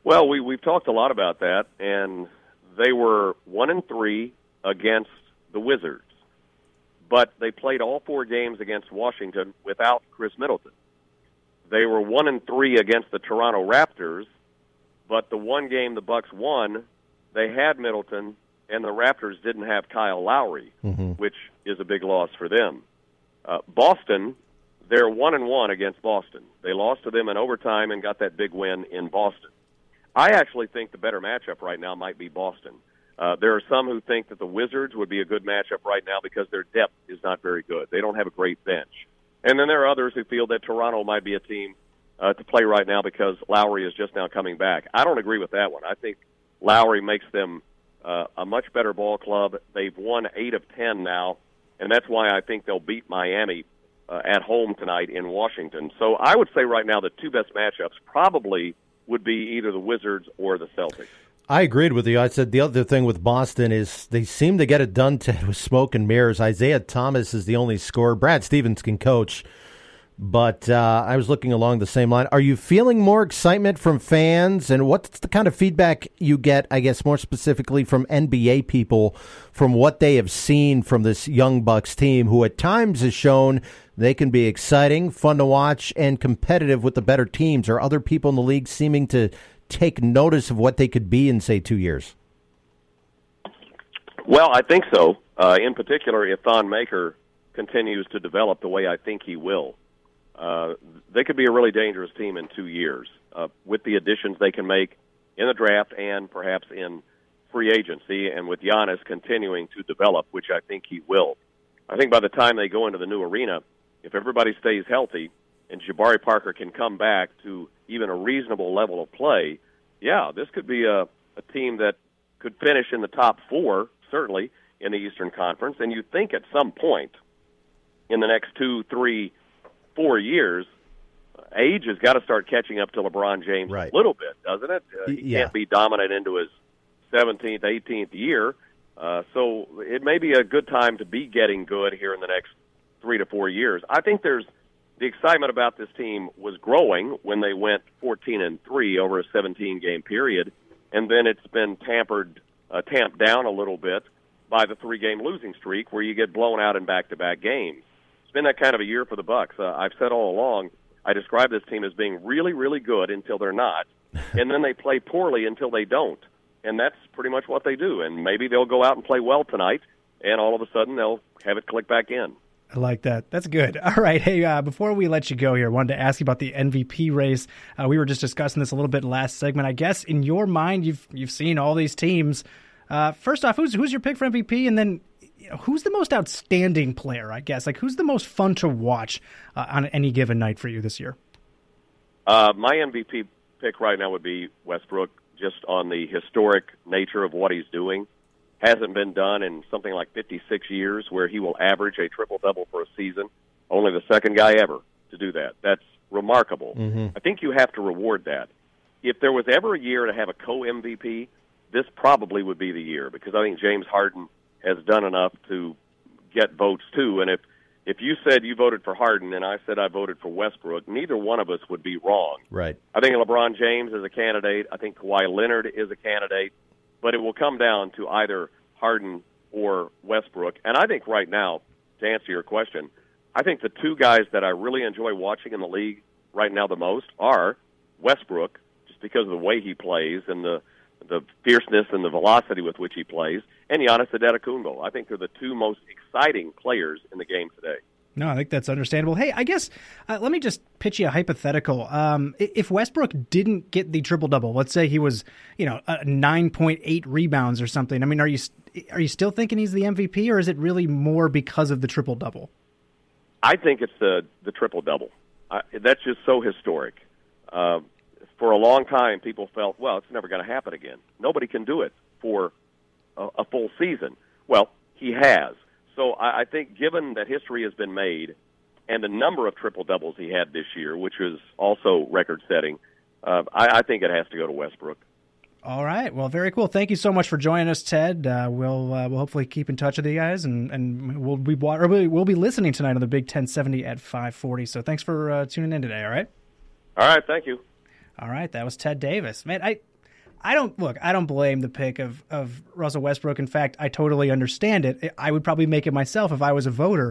Well, we we've talked a lot about that, and they were one and three against the Wizards, but they played all four games against Washington without Khris Middleton. They were one and three against the Toronto Raptors, but the one game the Bucks won, they had Middleton, and the Raptors didn't have Kyle Lowry, which is a big loss for them. Uh, Boston, they're one and one against Boston. They lost to them in overtime and got that big win in Boston. I actually think the better matchup right now might be Boston. Uh, there are some who think that the Wizards would be a good matchup right now because their depth is not very good. They don't have a great bench. And then there are others who feel that Toronto might be a team uh, to play right now because Lowry is just now coming back. I don't agree with that one. I think Lowry makes them uh, a much better ball club. They've won eight of ten now, and that's why I think they'll beat Miami uh, at home tonight in Washington. So I would say right now the two best matchups probably would be either the Wizards or the Celtics. I agreed with you. I said the other thing with Boston is they seem to get it done, with smoke and mirrors. Isaiah Thomas is the only scorer. Brad Stevens can coach, But uh, I was looking along the same line. Are you feeling more excitement from fans? And what's the kind of feedback you get, I guess, more specifically from NBA people from what they have seen from this Young Bucks team, who at times has shown they can be exciting, fun to watch, and competitive with the better teams? Are other people in the league seeming to take notice of what they could be in, say, two years? Well, I think so. Uh, in particular, if Thon Maker continues to develop the way I think he will, uh, they could be a really dangerous team in two years uh, with the additions they can make in the draft and perhaps in free agency, and with Giannis continuing to develop, which I think he will. I think by the time they go into the new arena, if everybody stays healthy and Jabari Parker can come back to even a reasonable level of play, yeah, this could be a, a team that could finish in the top four, certainly, in the Eastern Conference. And you think at some point in the next two, three, four years, age has got to start catching up to LeBron James right. a little bit, doesn't it? Uh, he yeah. can't be dominant into his 17th, 18th year. Uh, so it may be a good time to be getting good here in the next three to four years. I think there's the excitement about this team was growing when they went 14 and three over a 17 game period, and then it's been tampered, uh, tamped down a little bit by the three game losing streak where you get blown out in back to back games. It's been that kind of a year for the Bucks. Uh, I've said all along, I describe this team as being really, really good until they're not, <laughs> and then they play poorly until they don't, and that's pretty much what they do. And maybe they'll go out and play well tonight, and all of a sudden they'll have it click back in. I like that. That's good. <laughs> All right. Hey, uh, before we let you go here, I wanted to ask you about the MVP race. Uh, we were just discussing this a little bit last segment. I guess in your mind, you've you've seen all these teams. Uh, first off, who's who's your pick for MVP, and then you know, who's the most outstanding player? I guess like who's the most fun to watch uh, on any given night for you this year? Uh, my MVP pick right now would be Westbrook, just on the historic nature of what he's doing hasn't been done in something like 56 years where he will average a triple double for a season. Only the second guy ever to do that. That's remarkable. Mm-hmm. I think you have to reward that. If there was ever a year to have a co MVP, this probably would be the year because I think James Harden has done enough to get votes too. And if if you said you voted for Harden and I said I voted for Westbrook, neither one of us would be wrong. Right. I think LeBron James is a candidate. I think Kawhi Leonard is a candidate but it will come down to either Harden or Westbrook. And I think right now, to answer your question, I think the two guys that I really enjoy watching in the league right now the most are Westbrook, just because of the way he plays and the the fierceness and the velocity with which he plays, and Giannis Antetokounmpo. I think they're the two most exciting players in the game today. No, I think that's understandable. Hey, I guess uh, let me just pitch you a hypothetical. Um, if Westbrook didn't get the triple double, let's say he was, you know, nine point eight rebounds or something. I mean, are you are you still thinking he's the MVP, or is it really more because of the triple double? I think it's the the triple double. That's just so historic. Uh, for a long time, people felt, well, it's never going to happen again. Nobody can do it for a, a full season. Well, he has. So I, I think, given that history has been made and the number of triple doubles he had this year, which was also record setting, uh, I, I think it has to go to Westbrook. All right. Well, very cool. Thank you so much for joining us, Ted. Uh, we'll uh, we'll hopefully keep in touch with you guys, and, and we'll be we'll be listening tonight on the Big Ten seventy at five forty. So thanks for uh, tuning in today. All right. All right. Thank you. All right. That was Ted Davis. Man, I I don't look. I don't blame the pick of of Russell Westbrook. In fact, I totally understand it. I would probably make it myself if I was a voter.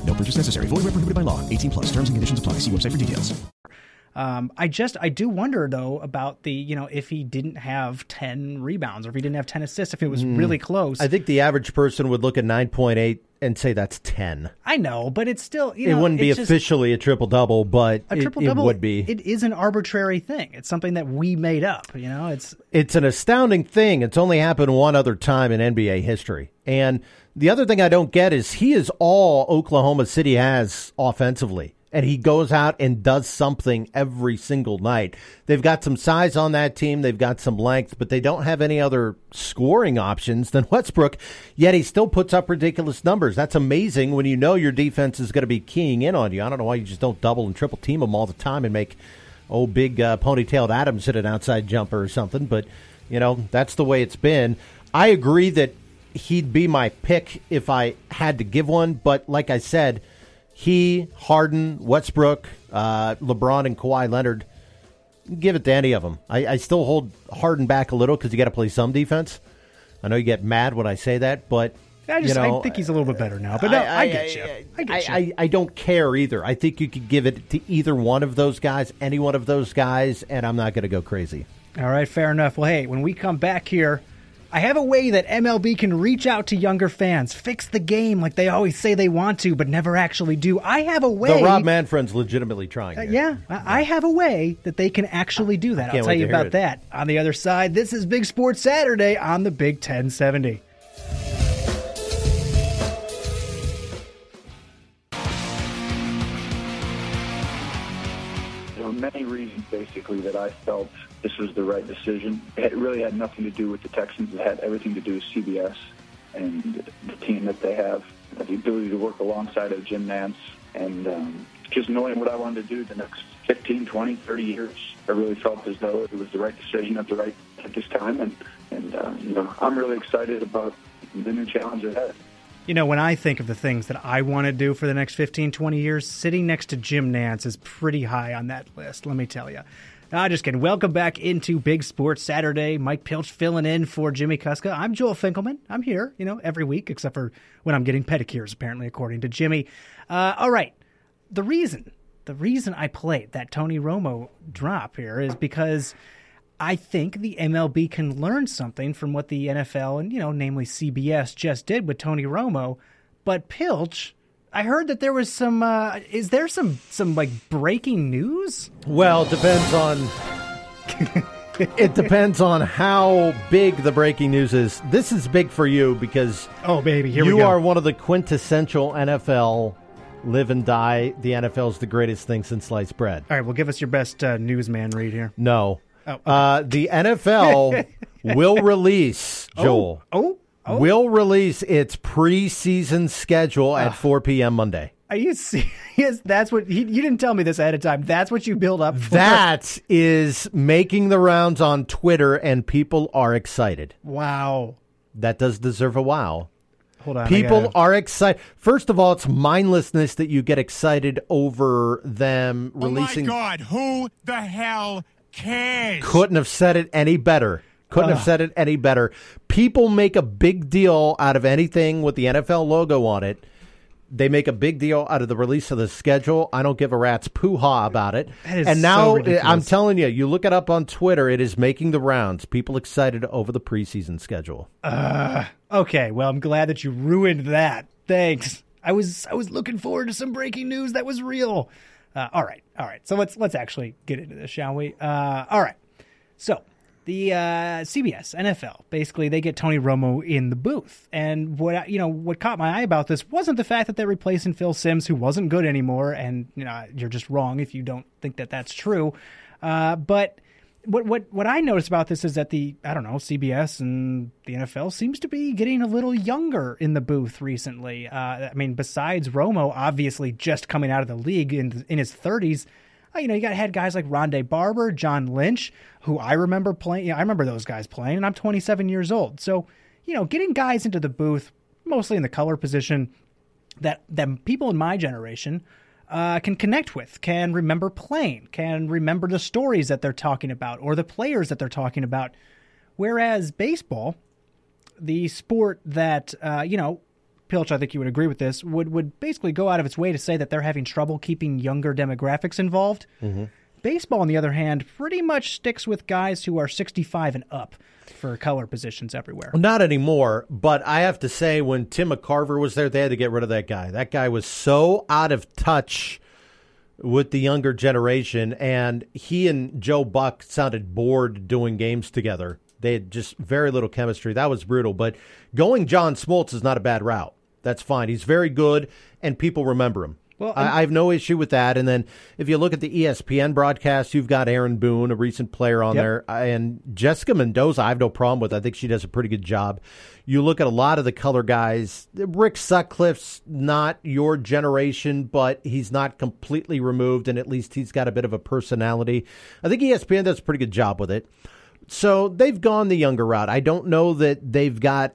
Purchase necessary. Void where prohibited by law. 18 plus. Terms and conditions apply. See website for details. Um, I just I do wonder though about the you know if he didn't have ten rebounds or if he didn't have ten assists if it was Mm. really close. I think the average person would look at 9.8 and say that's 10. I know, but it's still you it wouldn't be just- officially a triple double, but a it- triple double. would be. It is an arbitrary thing. It's something that we made up. You know, it's It's an astounding thing. It's only happened one other time in NBA history. And the other thing I don't get is he is all Oklahoma City has offensively. and he goes out and does something every single night. They've got some size on that team, they've got some length, but they don't have any other scoring options than <laughs> Westbrook, yet he still puts up ridiculous numbers. That's amazing when you know your defense is going to be keying in on you. I don't know why you just don't double and triple team them all the time and make old big uh, ponytailed Adams hit an outside jumper or something, but you know, that's the way it's been. I agree that he'd be my pick if I had to give one, but like I said, he, Harden, Westbrook, uh, LeBron, and Kawhi Leonard, give it to any of them. I, I still hold Harden back a little because you got to play some defense. I know you get mad when I say that, but I just you know, I think he's a little bit better now. But no, I, get you. I, get you. I, I don't care either. I think you could give it to either one of those guys, any one of those guys, and I'm not going to go crazy. All right, fair enough. Well, hey, when we come back here, I have a way that MLB can reach out to younger fans, fix the game like they always say they want to, but never actually do. I have a way. The Rob Manfred's legitimately trying. Uh, yeah, I I have a way that they can actually do that. I'll tell you about it. that on the other side. This is Big Sports Saturday on the Big 1070. There were many reasons, basically, that I felt this was the right decision. It really had nothing to do with the Texans. It had everything to do with CBS and the team that they have, the ability to work alongside of Jim Nantz, and um, just knowing what I wanted to do the next 15, 20, 30 years. I really felt as though it was the right decision at the right at this time, and and uh, you know I'm really excited about the new challenge ahead. You know, when I think of the things that I want to do for the next 15, 20 years, sitting next to Jim Nantz is pretty high on that list, let me tell you. Ah, just kidding. Welcome back into Big Sports Saturday. Mike Pilch filling in for Jimmy Kuska. I'm Joel Finkelman. I'm here, you know, every week, except for when I'm getting pedicures, apparently, according to Jimmy. Uh, all right. The reason, the reason I played that Tony Romo drop here is because I think the MLB can learn something from what the NFL and, you know, namely CBS just did with Tony Romo. But Pilch, I heard that there was some, uh, is there some, some like breaking news? Well, it depends on. <laughs> it depends on how big the breaking news is. This is big for you because oh baby, here you we go. You are one of the quintessential NFL live and die. The NFL is the greatest thing since sliced bread. All right, well, give us your best uh, newsman read here. No, Oh. uh, the NFL <laughs> will release Joel. Oh, oh. Oh. will release its preseason schedule at 4 p.m. Monday. Are you serious? That's what he, you didn't tell me this ahead of time. That's what you build up for. That is making the rounds on Twitter, and people are excited. wow. That does deserve a wow. Hold on, People gotta- are excited. First of all, it's mindlessness that you get excited over them releasing. Oh my God, who the hell cares? Couldn't have said it any better. Couldn't have said it any better. People make a big deal out of anything with the NFL logo on it. They make a big deal out of the release of the schedule. I don't give a rat's poo ha about it. That is and now ridiculous. I'm telling you, you look it up on Twitter. It is making the rounds. People excited over the preseason schedule. Uh, okay, well, I'm glad that you ruined that. Thanks. I was I was looking forward to some breaking news that was real. Uh, all right, all right. So let's let's actually get into this, shall we? Uh, all right. So the uh, CBS NFL basically they get Tony Romo in the booth, and what you know what caught my eye about this wasn't the fact that they're replacing Phil Simms, who wasn't good anymore, and you know you're just wrong if you don't think that that's true. Uh, but what what what I noticed about this is that the I don't know CBS and the NFL seems to be getting a little younger in the booth recently. Uh, I mean, besides Romo, obviously just coming out of the league in in his thirties. Uh, you know, you got had guys like Rondé Barber, John Lynch, who I remember playing. You know, I remember those guys playing, and I'm 27 years old. So, you know, getting guys into the booth, mostly in the color position, that that people in my generation uh, can connect with, can remember playing, can remember the stories that they're talking about or the players that they're talking about. Whereas baseball, the sport that uh, you know, Pilch, I think you would agree with this, would would basically go out of its way to say that they're having trouble keeping younger demographics involved. Mm-hmm. Baseball, on the other hand, pretty much sticks with guys who are 65 and up for color positions everywhere. Not anymore, but I have to say, when Tim McCarver was there, they had to get rid of that guy. That guy was so out of touch with the younger generation, and he and Joe Buck sounded bored doing games together. They had just very little chemistry. That was brutal. But going John Smoltz is not a bad route. That's fine. He's very good, and people remember him. Well, I, I have no issue with that. And then if you look at the ESPN broadcast, you've got Aaron Boone, a recent player on Yep. there, uh, and Jessica Mendoza. I have no problem with. I think she does a pretty good job. You look at a lot of the color guys. Rick Sutcliffe's not your generation, but he's not completely removed, and at least he's got a bit of a personality. I think ESPN does a pretty good job with it. So they've gone the younger route. I don't know that they've got.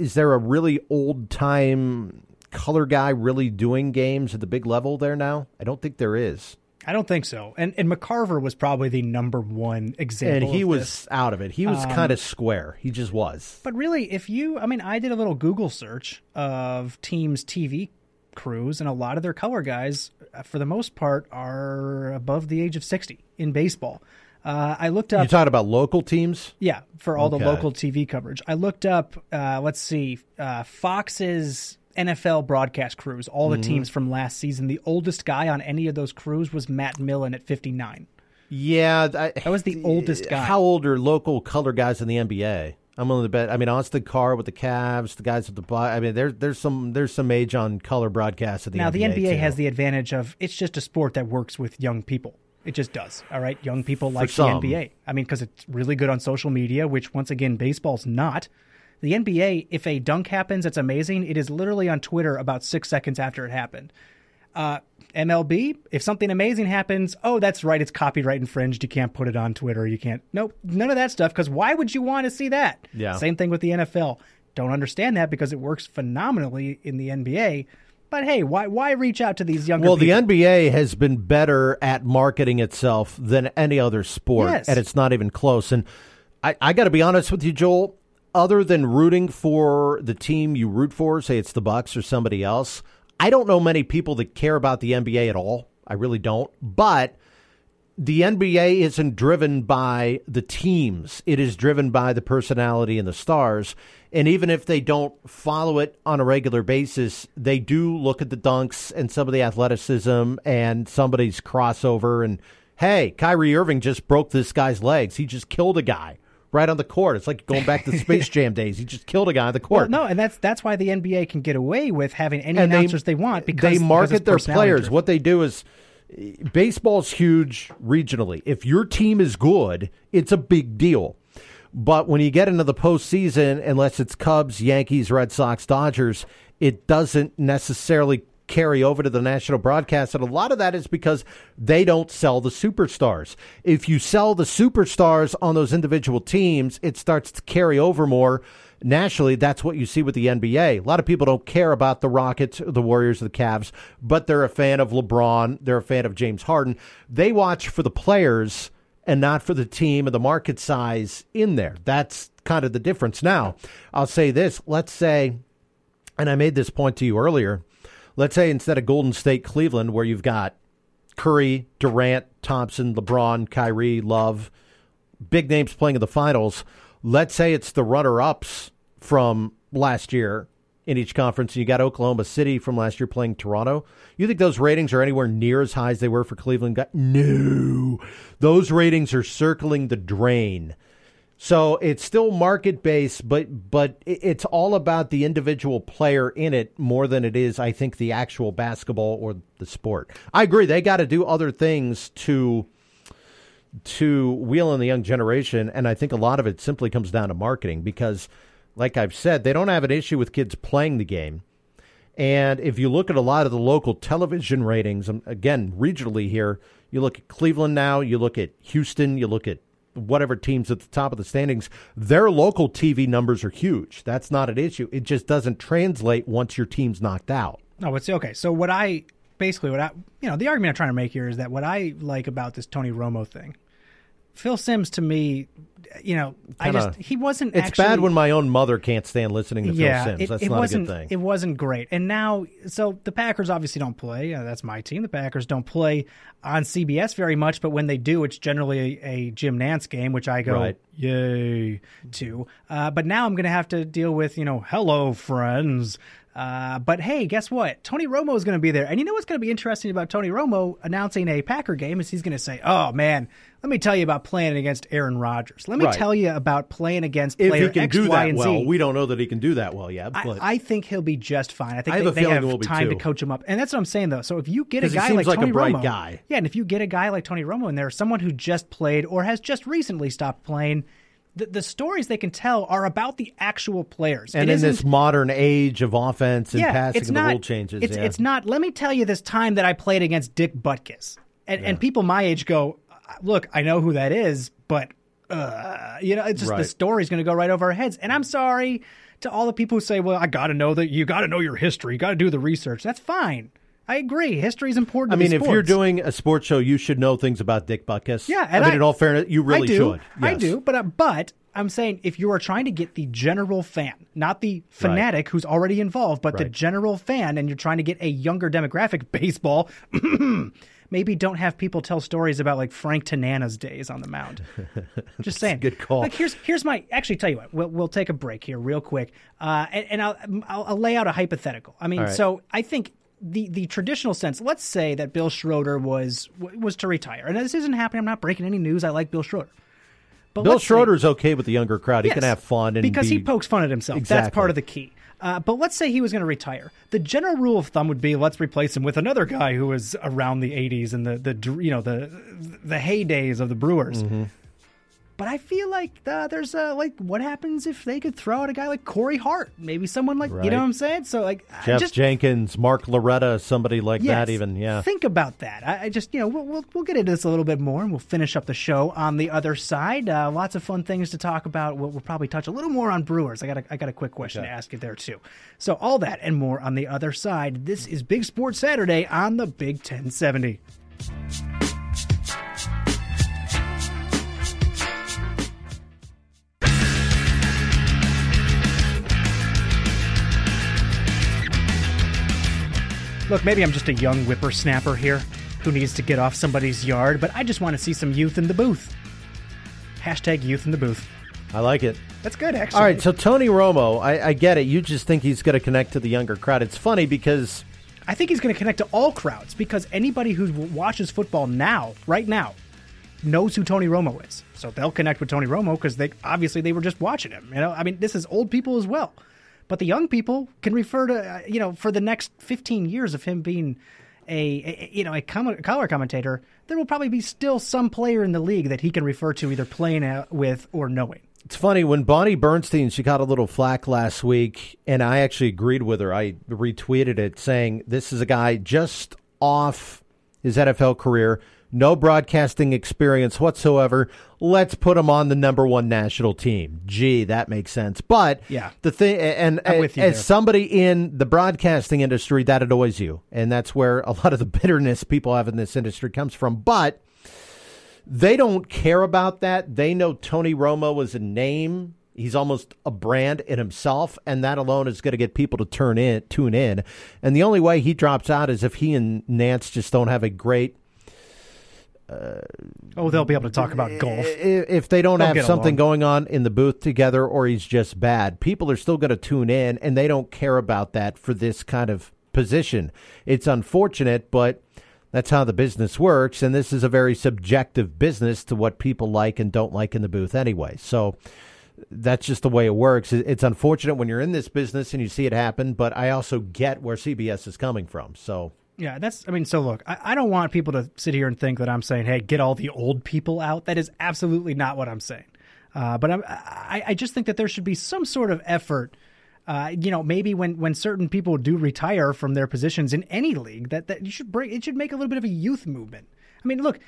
Is there a really old time color guy really doing games at the big level there now? I don't think there is. I don't think so. And and McCarver was probably the number one example. and he was this. out of it. He was Um, kind of square. He just was. But really, if you, I mean, I did a little Google search of teams' TV crews, and a lot of their color guys, uh, for the most part, are above the age of 60 in baseball. Uh, I looked up. You talking about local teams? Yeah, for all Okay. the local TV coverage. I looked up, uh, let's see, uh, Fox's NFL broadcast crews, all the Mhm. teams from last season. The oldest guy on any of those crews was Matt Millen at 59. Yeah, I, that was the oldest guy. How old are local color guys in the NBA? I'm willing to bet. I mean, Austin Carr with the Cavs, the guys with the. I mean, there's there's some there's some age on color broadcasts in the NBA. now, NBA. the NBA too. has the advantage of it's just a sport that works with young people. It just does. All right. Young people like the. NBA. I mean, because it's really good on social media, which, once again, baseball's not. The NBA, if a dunk happens, it's amazing. It is literally on Twitter about six seconds after it happened. Uh, MLB, if something amazing happens, oh, that's right, it's copyright infringed. You can't put it on Twitter. You can't. Nope, none of that stuff. Because why would you want to see that? Yeah. Same thing with the NFL. Don't understand that because it works phenomenally in the NBA. But hey, why why reach out to these younger people? Well, the? NBA has been better at marketing itself than any other sport, Yes. and it's not even close. And I, I got to be honest with you, Joel. Other than rooting for the team you root for, say it's the Bucks or somebody else, I don't know many people that care about the NBA at all. I really don't. But the NBA isn't driven by the teams. It is driven by the personality and the stars. And even if they don't follow it on a regular basis, they do look at the dunks and some of the athleticism and somebody's crossover. And hey, Kyrie Irving just broke this guy's legs. He just killed a guy right on the court. It's like going back to <laughs> Space Jam days. He just killed a guy on the Well, court. no, and that's that's why the NBA can get away with having any And they- announcers they, want because they market it's their players. driven. What they do is baseball's huge regionally. If your team is good, it's a big deal. But when you get into the postseason, unless it's Cubs, Yankees, Red Sox, Dodgers, it doesn't necessarily carry over to the national broadcast. And a lot of that is because they don't sell the superstars. If you sell the superstars on those individual teams, it starts to carry over more nationally. That's what you see with the NBA. A lot of people don't care about the Rockets, the Warriors, or the Cavs, but they're a fan of LeBron. They're a fan of James Harden. They watch for the players and not for the team and the market size in there. That's kind of the difference. Now, I'll say this. Let's say, and I made this point to you earlier, let's say instead of Golden State, Cleveland, where you've got Curry, Durant, Thompson, LeBron, Kyrie, Love, big names playing in the finals. Let's say it's the runner ups from last year in each conference. You got Oklahoma City from last year playing Toronto. You think those ratings are anywhere near as high as they were for Cleveland? No. Those ratings are circling the drain. So it's still market based, but but it's all about the individual player in it more than it is, I think, the actual basketball or the sport. I agree. They got to do other things to to wheel in the young generation, and I think a lot of it simply comes down to marketing because, like I've said, they don't have an issue with kids playing the game. And if you look at a lot of the local television ratings, um, again, regionally here, you look at Cleveland now, you look at Houston, you look at whatever teams at the top of the standings, their local TV numbers are huge. That's not an issue. It just doesn't translate once your team's knocked out. No, it's okay. So what I basically what I you know the argument I'm trying to make here is that what I like about this Tony Romo thing, Phil Simms to me, you know, I Kinda- just he wasn't. It's actually, bad when my own mother can't stand listening to yeah, Phil Simms. it, That's it not a good thing. It wasn't great. And now, so the Packers obviously don't play. Uh, that's my team. The Packers don't play on CBS very much, but when they do, it's generally a, a Jim Nantz game, which I go Right. yay to. Uh, but now I'm going to have to deal with, you know, hello friends, Uh, but hey, guess what? Tony Romo is going to be there. And you know what's going to be interesting about Tony Romo announcing a Packer game is he's going to say, "Oh man, let me tell you about playing against Aaron Rodgers. Let me Right. tell you about playing against If player he can X, do Y, that well, Z." we don't know that he can do that well yet. I, But I think he'll be just fine. I think I have they, they have he will be time to coach him up, and that's what I'm saying though. So if you get a guy like, like a Tony Romo, guy. yeah, and if you get a guy like Tony Romo in there, someone who just played or has just recently stopped playing, the, the stories they can tell are about the actual players. and It in this modern age of offense and yeah, passing, the not, rule changes. It's yeah. it's not. Let me tell you this time that I played against Dick Butkus, and and people my age go, look, I know who that is, but uh, you know, it's just the Right. story's going to go right over our heads. And I'm sorry to all the people who say, well, I got to know that you got to know your history, you got to do the research. That's fine. I agree. History is important. I mean, if you're doing a sports show, you should know things about Dick Butkus. Yeah, I and mean, I- in all fairness, you really I do. should. I do, but uh, but I'm saying if you are trying to get the general fan, not the fanatic who's already involved, but the general fan, and you're trying to get a younger demographic, <laughs> baseball. <clears throat> Maybe don't have people tell stories about like Frank Tanana's days on the mound. <laughs> Just saying. good call. Like here's here's my actually tell you what we'll we'll take a break here real quick, uh, and, and I'll, I'll I'll lay out a hypothetical. I mean, right. so I think the the traditional sense. Let's say that Bill Schroeder was was to retire, and this isn't happening. I'm not breaking any news. I like Bill Schroeder. But Bill let's say- okay with the younger crowd. He can have fun and because be, he pokes fun at himself. That's part of the key. Uh, but let's say he was going to retire. The general rule of thumb would be let's replace him with another guy who was around the '80s and the the you know the the heydays of the Brewers. Mm-hmm. But I feel like uh, there's uh, like what happens if they could throw out a guy like Corey Hart, maybe someone like you know what I'm saying? So like Jeff just Jenkins, Mark Loretta, somebody like Yes. that. Even yeah. Think about that. I, I just, you know, we'll, we'll we'll get into this a little bit more, and we'll finish up the show on the other side. Uh, lots of fun things to talk about. We'll, we'll probably touch a little more on Brewers. I got a, I got a quick question Okay. to ask you there too. So all that and more on the other side. This is Big Sports Saturday on the Big 1070. Look, maybe I'm just a young whippersnapper here who needs to get off somebody's yard, but I just want to see some youth in the booth. Hashtag youth in the booth. I like it. That's good, actually. All right, so Tony Romo, I, I get it. You just think he's going to connect to the younger crowd. It's funny because I think he's going to connect to all crowds because anybody who watches football now, right now, knows who Tony Romo is. So they'll connect with Tony Romo because they obviously they were just watching him. You know, I mean, this is old people as well, but the young people can refer to uh, you know for the next fifteen years of him being a, a you know a color commentator. There will probably be still some player in the league that he can refer to either playing uh, with or knowing. It's funny when Bonnie Bernstein she got a little flack last week, and I actually agreed with her. I retweeted it saying this is a guy just off his NFL career, no broadcasting experience whatsoever. Let's put him on the number one national team. Gee, that makes sense. But Yeah. the thing, and, I'm with you as there. somebody in the broadcasting industry, that annoys you, and that's where a lot of the bitterness people have in this industry comes from. But they don't care about that. They know Tony Romo is a name. He's almost a brand in himself, and that alone is going to get people to turn in, tune in. And the only way he drops out is if he and Nantz just don't have a great. Oh, they'll be able to talk about golf. If they don't They'll have something along. going on in the booth together, or he's just bad, people are still going to tune in, and they don't care about that for this kind of position. It's unfortunate, but that's how the business works, and this is a very subjective business to what people like and don't like in the booth anyway. So that's just the way it works. It's unfortunate when you're in this business and you see it happen, but I also get where CBS is coming from. So Yeah, that's. I mean, so look, I, I don't want people to sit here and think that I'm saying, "Hey, get all the old people out." That is absolutely not what I'm saying. Uh, but I'm, I, I just think that there should be some sort of effort. Uh, you know, maybe when, when certain people do retire from their positions in any league, that, that you should bring it should make a little bit of a youth movement. I mean, look,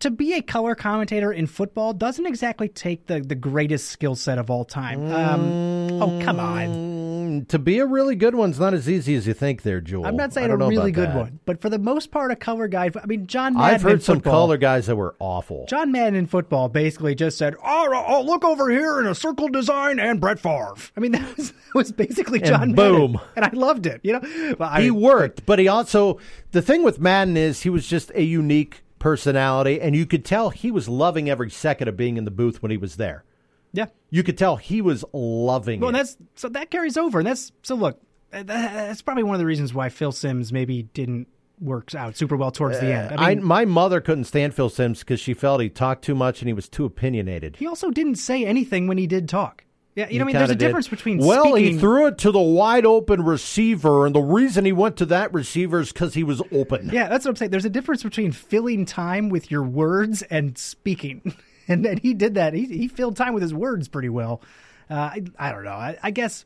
to be a color commentator in football doesn't exactly take the, the greatest skill set of all time. Um, oh, come on. Mm, to be a really good one's not as easy as you think there, Jewel. I'm not saying a really good that. one, but for the most part, a color guy. I mean, John Madden I've heard some football, color guys that were awful. John Madden in football basically just said, "Oh, oh, look over here in a circle design and Brett Favre." I mean, <laughs> that was, that was basically And John boom. Madden, and I loved it. You know, I, he worked, but he also the thing with Madden is he was just a unique personality, and you could tell he was loving every second of being in the booth when he was there. Yeah. You could tell he was loving Well, it. that's so that carries over, and that's so. Look, Uh, That's probably one of the reasons why Phil Simms maybe didn't work out super well towards the end. Uh, I mean, my mother couldn't stand Phil Simms because she felt he talked too much and he was too opinionated. he also didn't say anything when he did talk. Yeah, you know, what I mean, there's a did. difference between Well, speaking. he threw it to the wide open receiver, and the reason he went to that receiver is because he was open. Yeah, that's what I'm saying. There's a difference between filling time with your words and speaking, <laughs> <laughs> and, and he did that. He he filled time with his words pretty well. Uh, I I don't know. I, I guess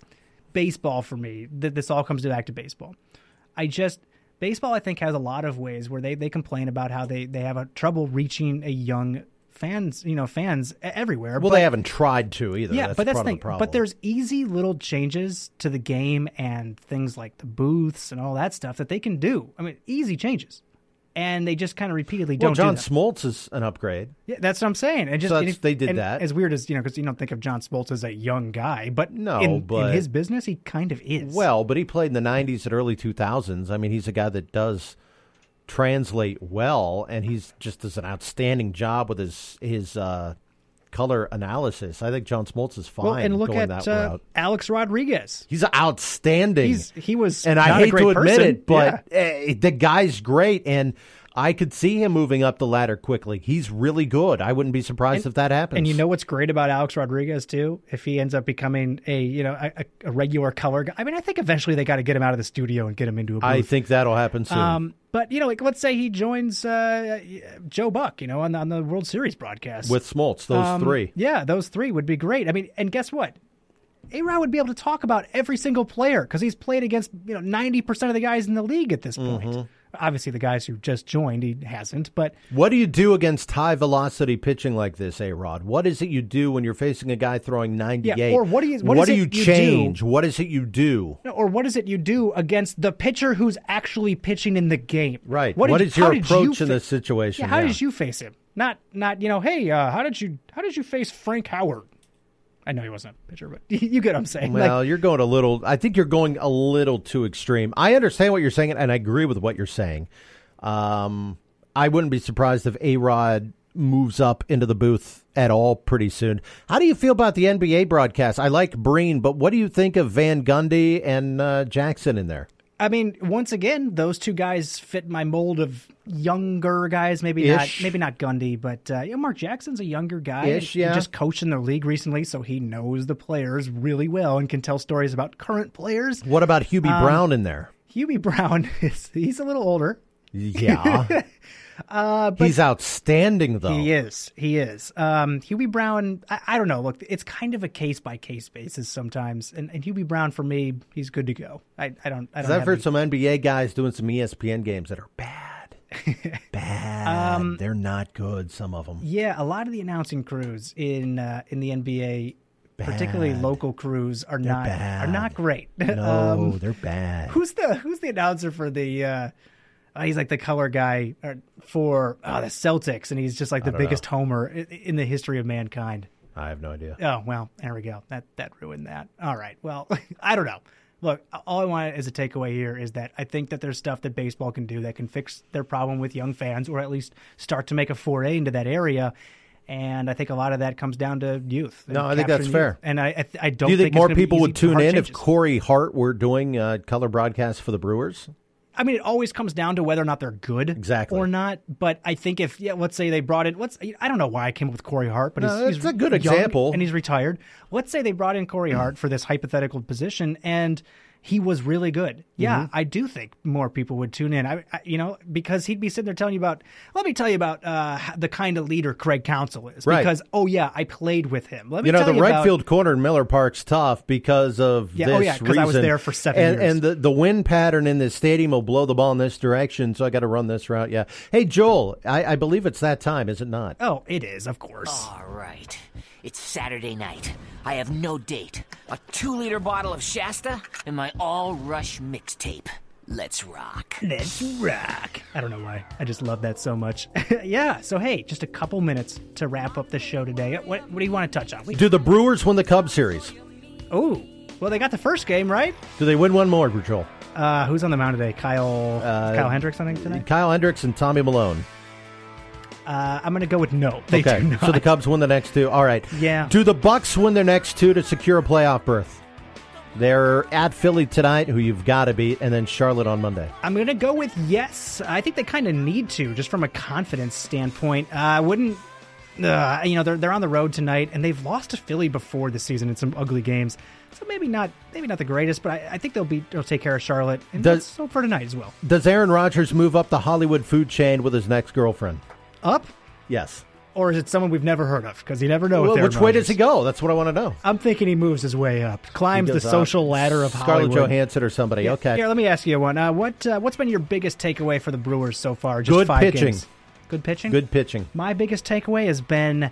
baseball for me. That this all comes back to baseball. I just baseball. I think has a lot of ways where they they complain about how they they have a trouble reaching a young fans. You know, fans everywhere. Well, but- they haven't tried to either. yeah, that's but that's the thing. the problem. But there's easy little changes to the game and things like the booths and all that stuff that they can do. I mean, easy changes, and they just kind of repeatedly well, don't. John do. Smoltz is an upgrade. Yeah, that's what I'm saying. And just So and if- they did that. As weird as you know, because you don't think of John Smoltz as a young guy, but No, in, but- in his business, he kind of is. Well, but he played in the '90s and early 2000s. I mean, he's a guy that does translate well, and he's just does an outstanding job with his his uh, color analysis. I think John Smoltz is fine well, and look going at that uh, route. Alex Rodriguez. He's outstanding. He's he was, and I hate to admit person. it, but eh, the guy's great, and I could see him moving up the ladder quickly. He's really good. I wouldn't be surprised if that happens. And you know what's great about Alex Rodriguez too? If he ends up becoming a you know a, a- a regular color guy, I mean, I think eventually they got to get him out of the studio and get him into a booth. I think that'll happen soon. Um, but you know, like let's say he joins uh, Joe Buck, you know, on the, on the World Series broadcast With Smoltz, those Um, three. Yeah, those three would be great. I mean, and guess what? A Rod would be able to talk about every single player because he's played against you know ninety percent of the guys in the league at this point. Mm-hmm. Obviously, the guys who just joined, he hasn't. But What do you do against high velocity pitching like this, A Rod? What is it you do when you're facing a guy throwing 98? Yeah, or what do you- what do you you do- change? What is it you do? or what is it you do against the pitcher who's actually pitching in the game? Right. What, What did, is your did you approach in fa- this situation? Yeah, how Yeah. did you face him? Not not you know, hey, uh, how did you how did you face Frank Howard? I know he wasn't a pitcher, but <laughs> you get what I'm saying. Well, Like, you're going a little. I think you're going a little too extreme. I understand what you're saying, and I agree with what you're saying. Um, I wouldn't be surprised if A Rod moves up into the booth at all pretty soon. How do you feel about the NBA broadcast? I like Breen, but what do you think of Van Gundy and uh, Jackson in there? I mean, once again, those two guys fit my mold of younger guys. Maybe not, maybe not Gundy, but uh, you know, Mark Jackson's a younger guy. Ish, yeah. just coached in the league recently, so he knows the players really well and can tell stories about current players. What about Hubie Um, Brown in there? Hubie <laughs> Brown is he's a little older. Yeah. <laughs> Uh, but He's outstanding, though. He is. He is. Um, Hubie Brown. I, I don't know. Look, it's kind of a case by case basis sometimes. And, and Hubie Brown for me, he's good to go. I, I don't. I don't. I've heard any- some NBA guys doing some ESPN games that are bad. <laughs> bad. Um, They're not good, some of them. Yeah, a lot of the announcing crews in uh, in the NBA, particularly local crews, are They're not bad. are not great. <laughs> No, Um, they're bad. Who's the Who's the announcer for the? Uh, uh, he's like the color guy for uh, the Celtics, and he's just like the biggest know. homer in, in the history of mankind. I have no idea. Oh well, there we go. That that ruined that. All right. Well, <laughs> I don't know. Look, all I want as a takeaway here is that I think that there's stuff that baseball can do that can fix their problem with young fans, or at least start to make a foray into that area. And I think a lot of that comes down to youth. No, I think that's capturing fair. And I, I, th- I don't. Do you think, it's more people would tune in if. Corey Hart were doing uh, color broadcasts for the Brewers? I mean, it always comes down to whether or not they're good, Exactly. or not. But I think if yeah, let's say they brought in, let's I don't know why I came up with Corey Hart, but No, he's, he's a good example. and he's retired. Let's say they brought in Corey Hart for this hypothetical position, and he was really good. Yeah, Mm-hmm. I do think more people would tune in. I, I, you know, because he'd be sitting there telling you about. Let me tell you about uh, the kind of leader Craig Counsell is. Right. Because oh yeah, I played with him. Let me you know, tell the right about- field corner in Miller Park's tough because of Yeah, this oh, yeah, 'cause I was there for seven and, years. And the, the wind pattern in this stadium will blow the ball in this direction, so I got to run this route. Yeah. Hey, Joel, I, I believe it's that time, is it not? Oh, it is, of course. All right. It's Saturday night. I have no date, a two liter bottle of Shasta, and my all rush mixtape. Let's rock. Let's rock. I don't know why. I just love that so much. <laughs> yeah. So hey, just a couple minutes to wrap up the show today. What What do you want to touch on? We- Do the Brewers win the Cubs series? Oh, well, they got the first game right. Do they win one more, Joel? Uh, who's on the mound today? Kyle Kyle Hendricks, I think tonight. Kyle Hendricks and Tommy Milone. Uh, I'm going to go with no. <laughs> They okay, do not. so the Cubs win the next two. All right. Yeah. Do the Bucks win their next two to secure a playoff berth? They're at Philly tonight, who you've got to beat, and then Charlotte on Monday. I'm going to go with yes. I think they kind of need to, just from a confidence standpoint. Uh, I wouldn't. Uh, you know they're they're on the road tonight, and they've lost to Philly before this season in some ugly games. So maybe not maybe not the greatest, but I, I think they'll be they'll take care of Charlotte. And Does- so for tonight as well. Does Aaron Rodgers move up the Hollywood food chain with his next girlfriend? Up Yes. or is it someone we've never heard of? Because you never know. Well, which way does he go? That's what I want to know. I'm thinking he moves his way up, climbs the goes up. social ladder of Scarlett Hollywood. Johansson or somebody. Yeah, Okay. Here, let me ask you one. Uh, what uh, what's been your biggest takeaway for the Brewers so far? Just Good five pitching. games. Good pitching. Good pitching. My biggest takeaway has been,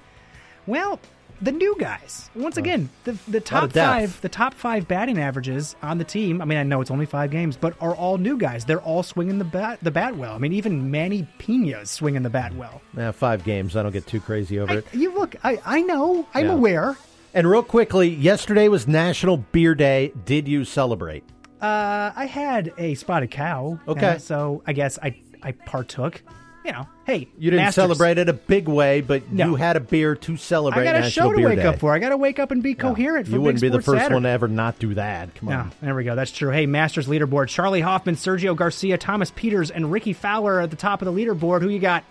well, the new guys. Once again, the the top five, the top five batting averages on the team. I mean, I know it's only five games, but are all new guys. They're all swinging the bat the bat well. I mean, even Manny Pina's swinging the bat well. Yeah, five games. I don't get too crazy over it. You look, I I know, I'm Yeah. aware. And real quickly, yesterday was National Beer Day. Did you celebrate? Uh, I had a spotted cow. Okay. so I guess I I partook. You know, hey, You didn't Masters. celebrate it a big way, but No. you had a beer to celebrate I got a National show to Beer wake Day. up for. I got to wake up and be coherent. For You wouldn't be the first Saturday. one to ever not do that. Come No, on. there we go. That's true. Hey, Masters leaderboard: Charley Hoffman, Sergio Garcia, Thomas Pieters, and Rickie Fowler at the top of the leaderboard. Who you got?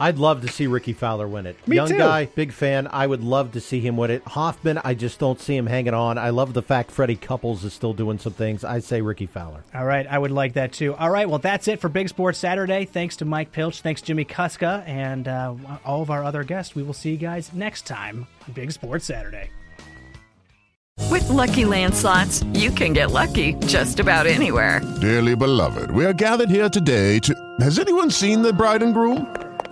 I'd love to see Rickie Fowler win it. Me Young too. guy, big fan. I would love to see him win it. Hoffman, I just don't see him hanging on. I love the fact Freddie Couples is still doing some things. I say Rickie Fowler. All right, I would like that too. All right, well, that's it for Big Sports Saturday. Thanks to Mike Pilch, thanks Jimmy Kuska, and uh, all of our other guests. We will see you guys next time on Big Sports Saturday. With Lucky Land slots, you can get lucky just about anywhere. Dearly beloved, we are gathered here today to. Has anyone seen the bride and groom?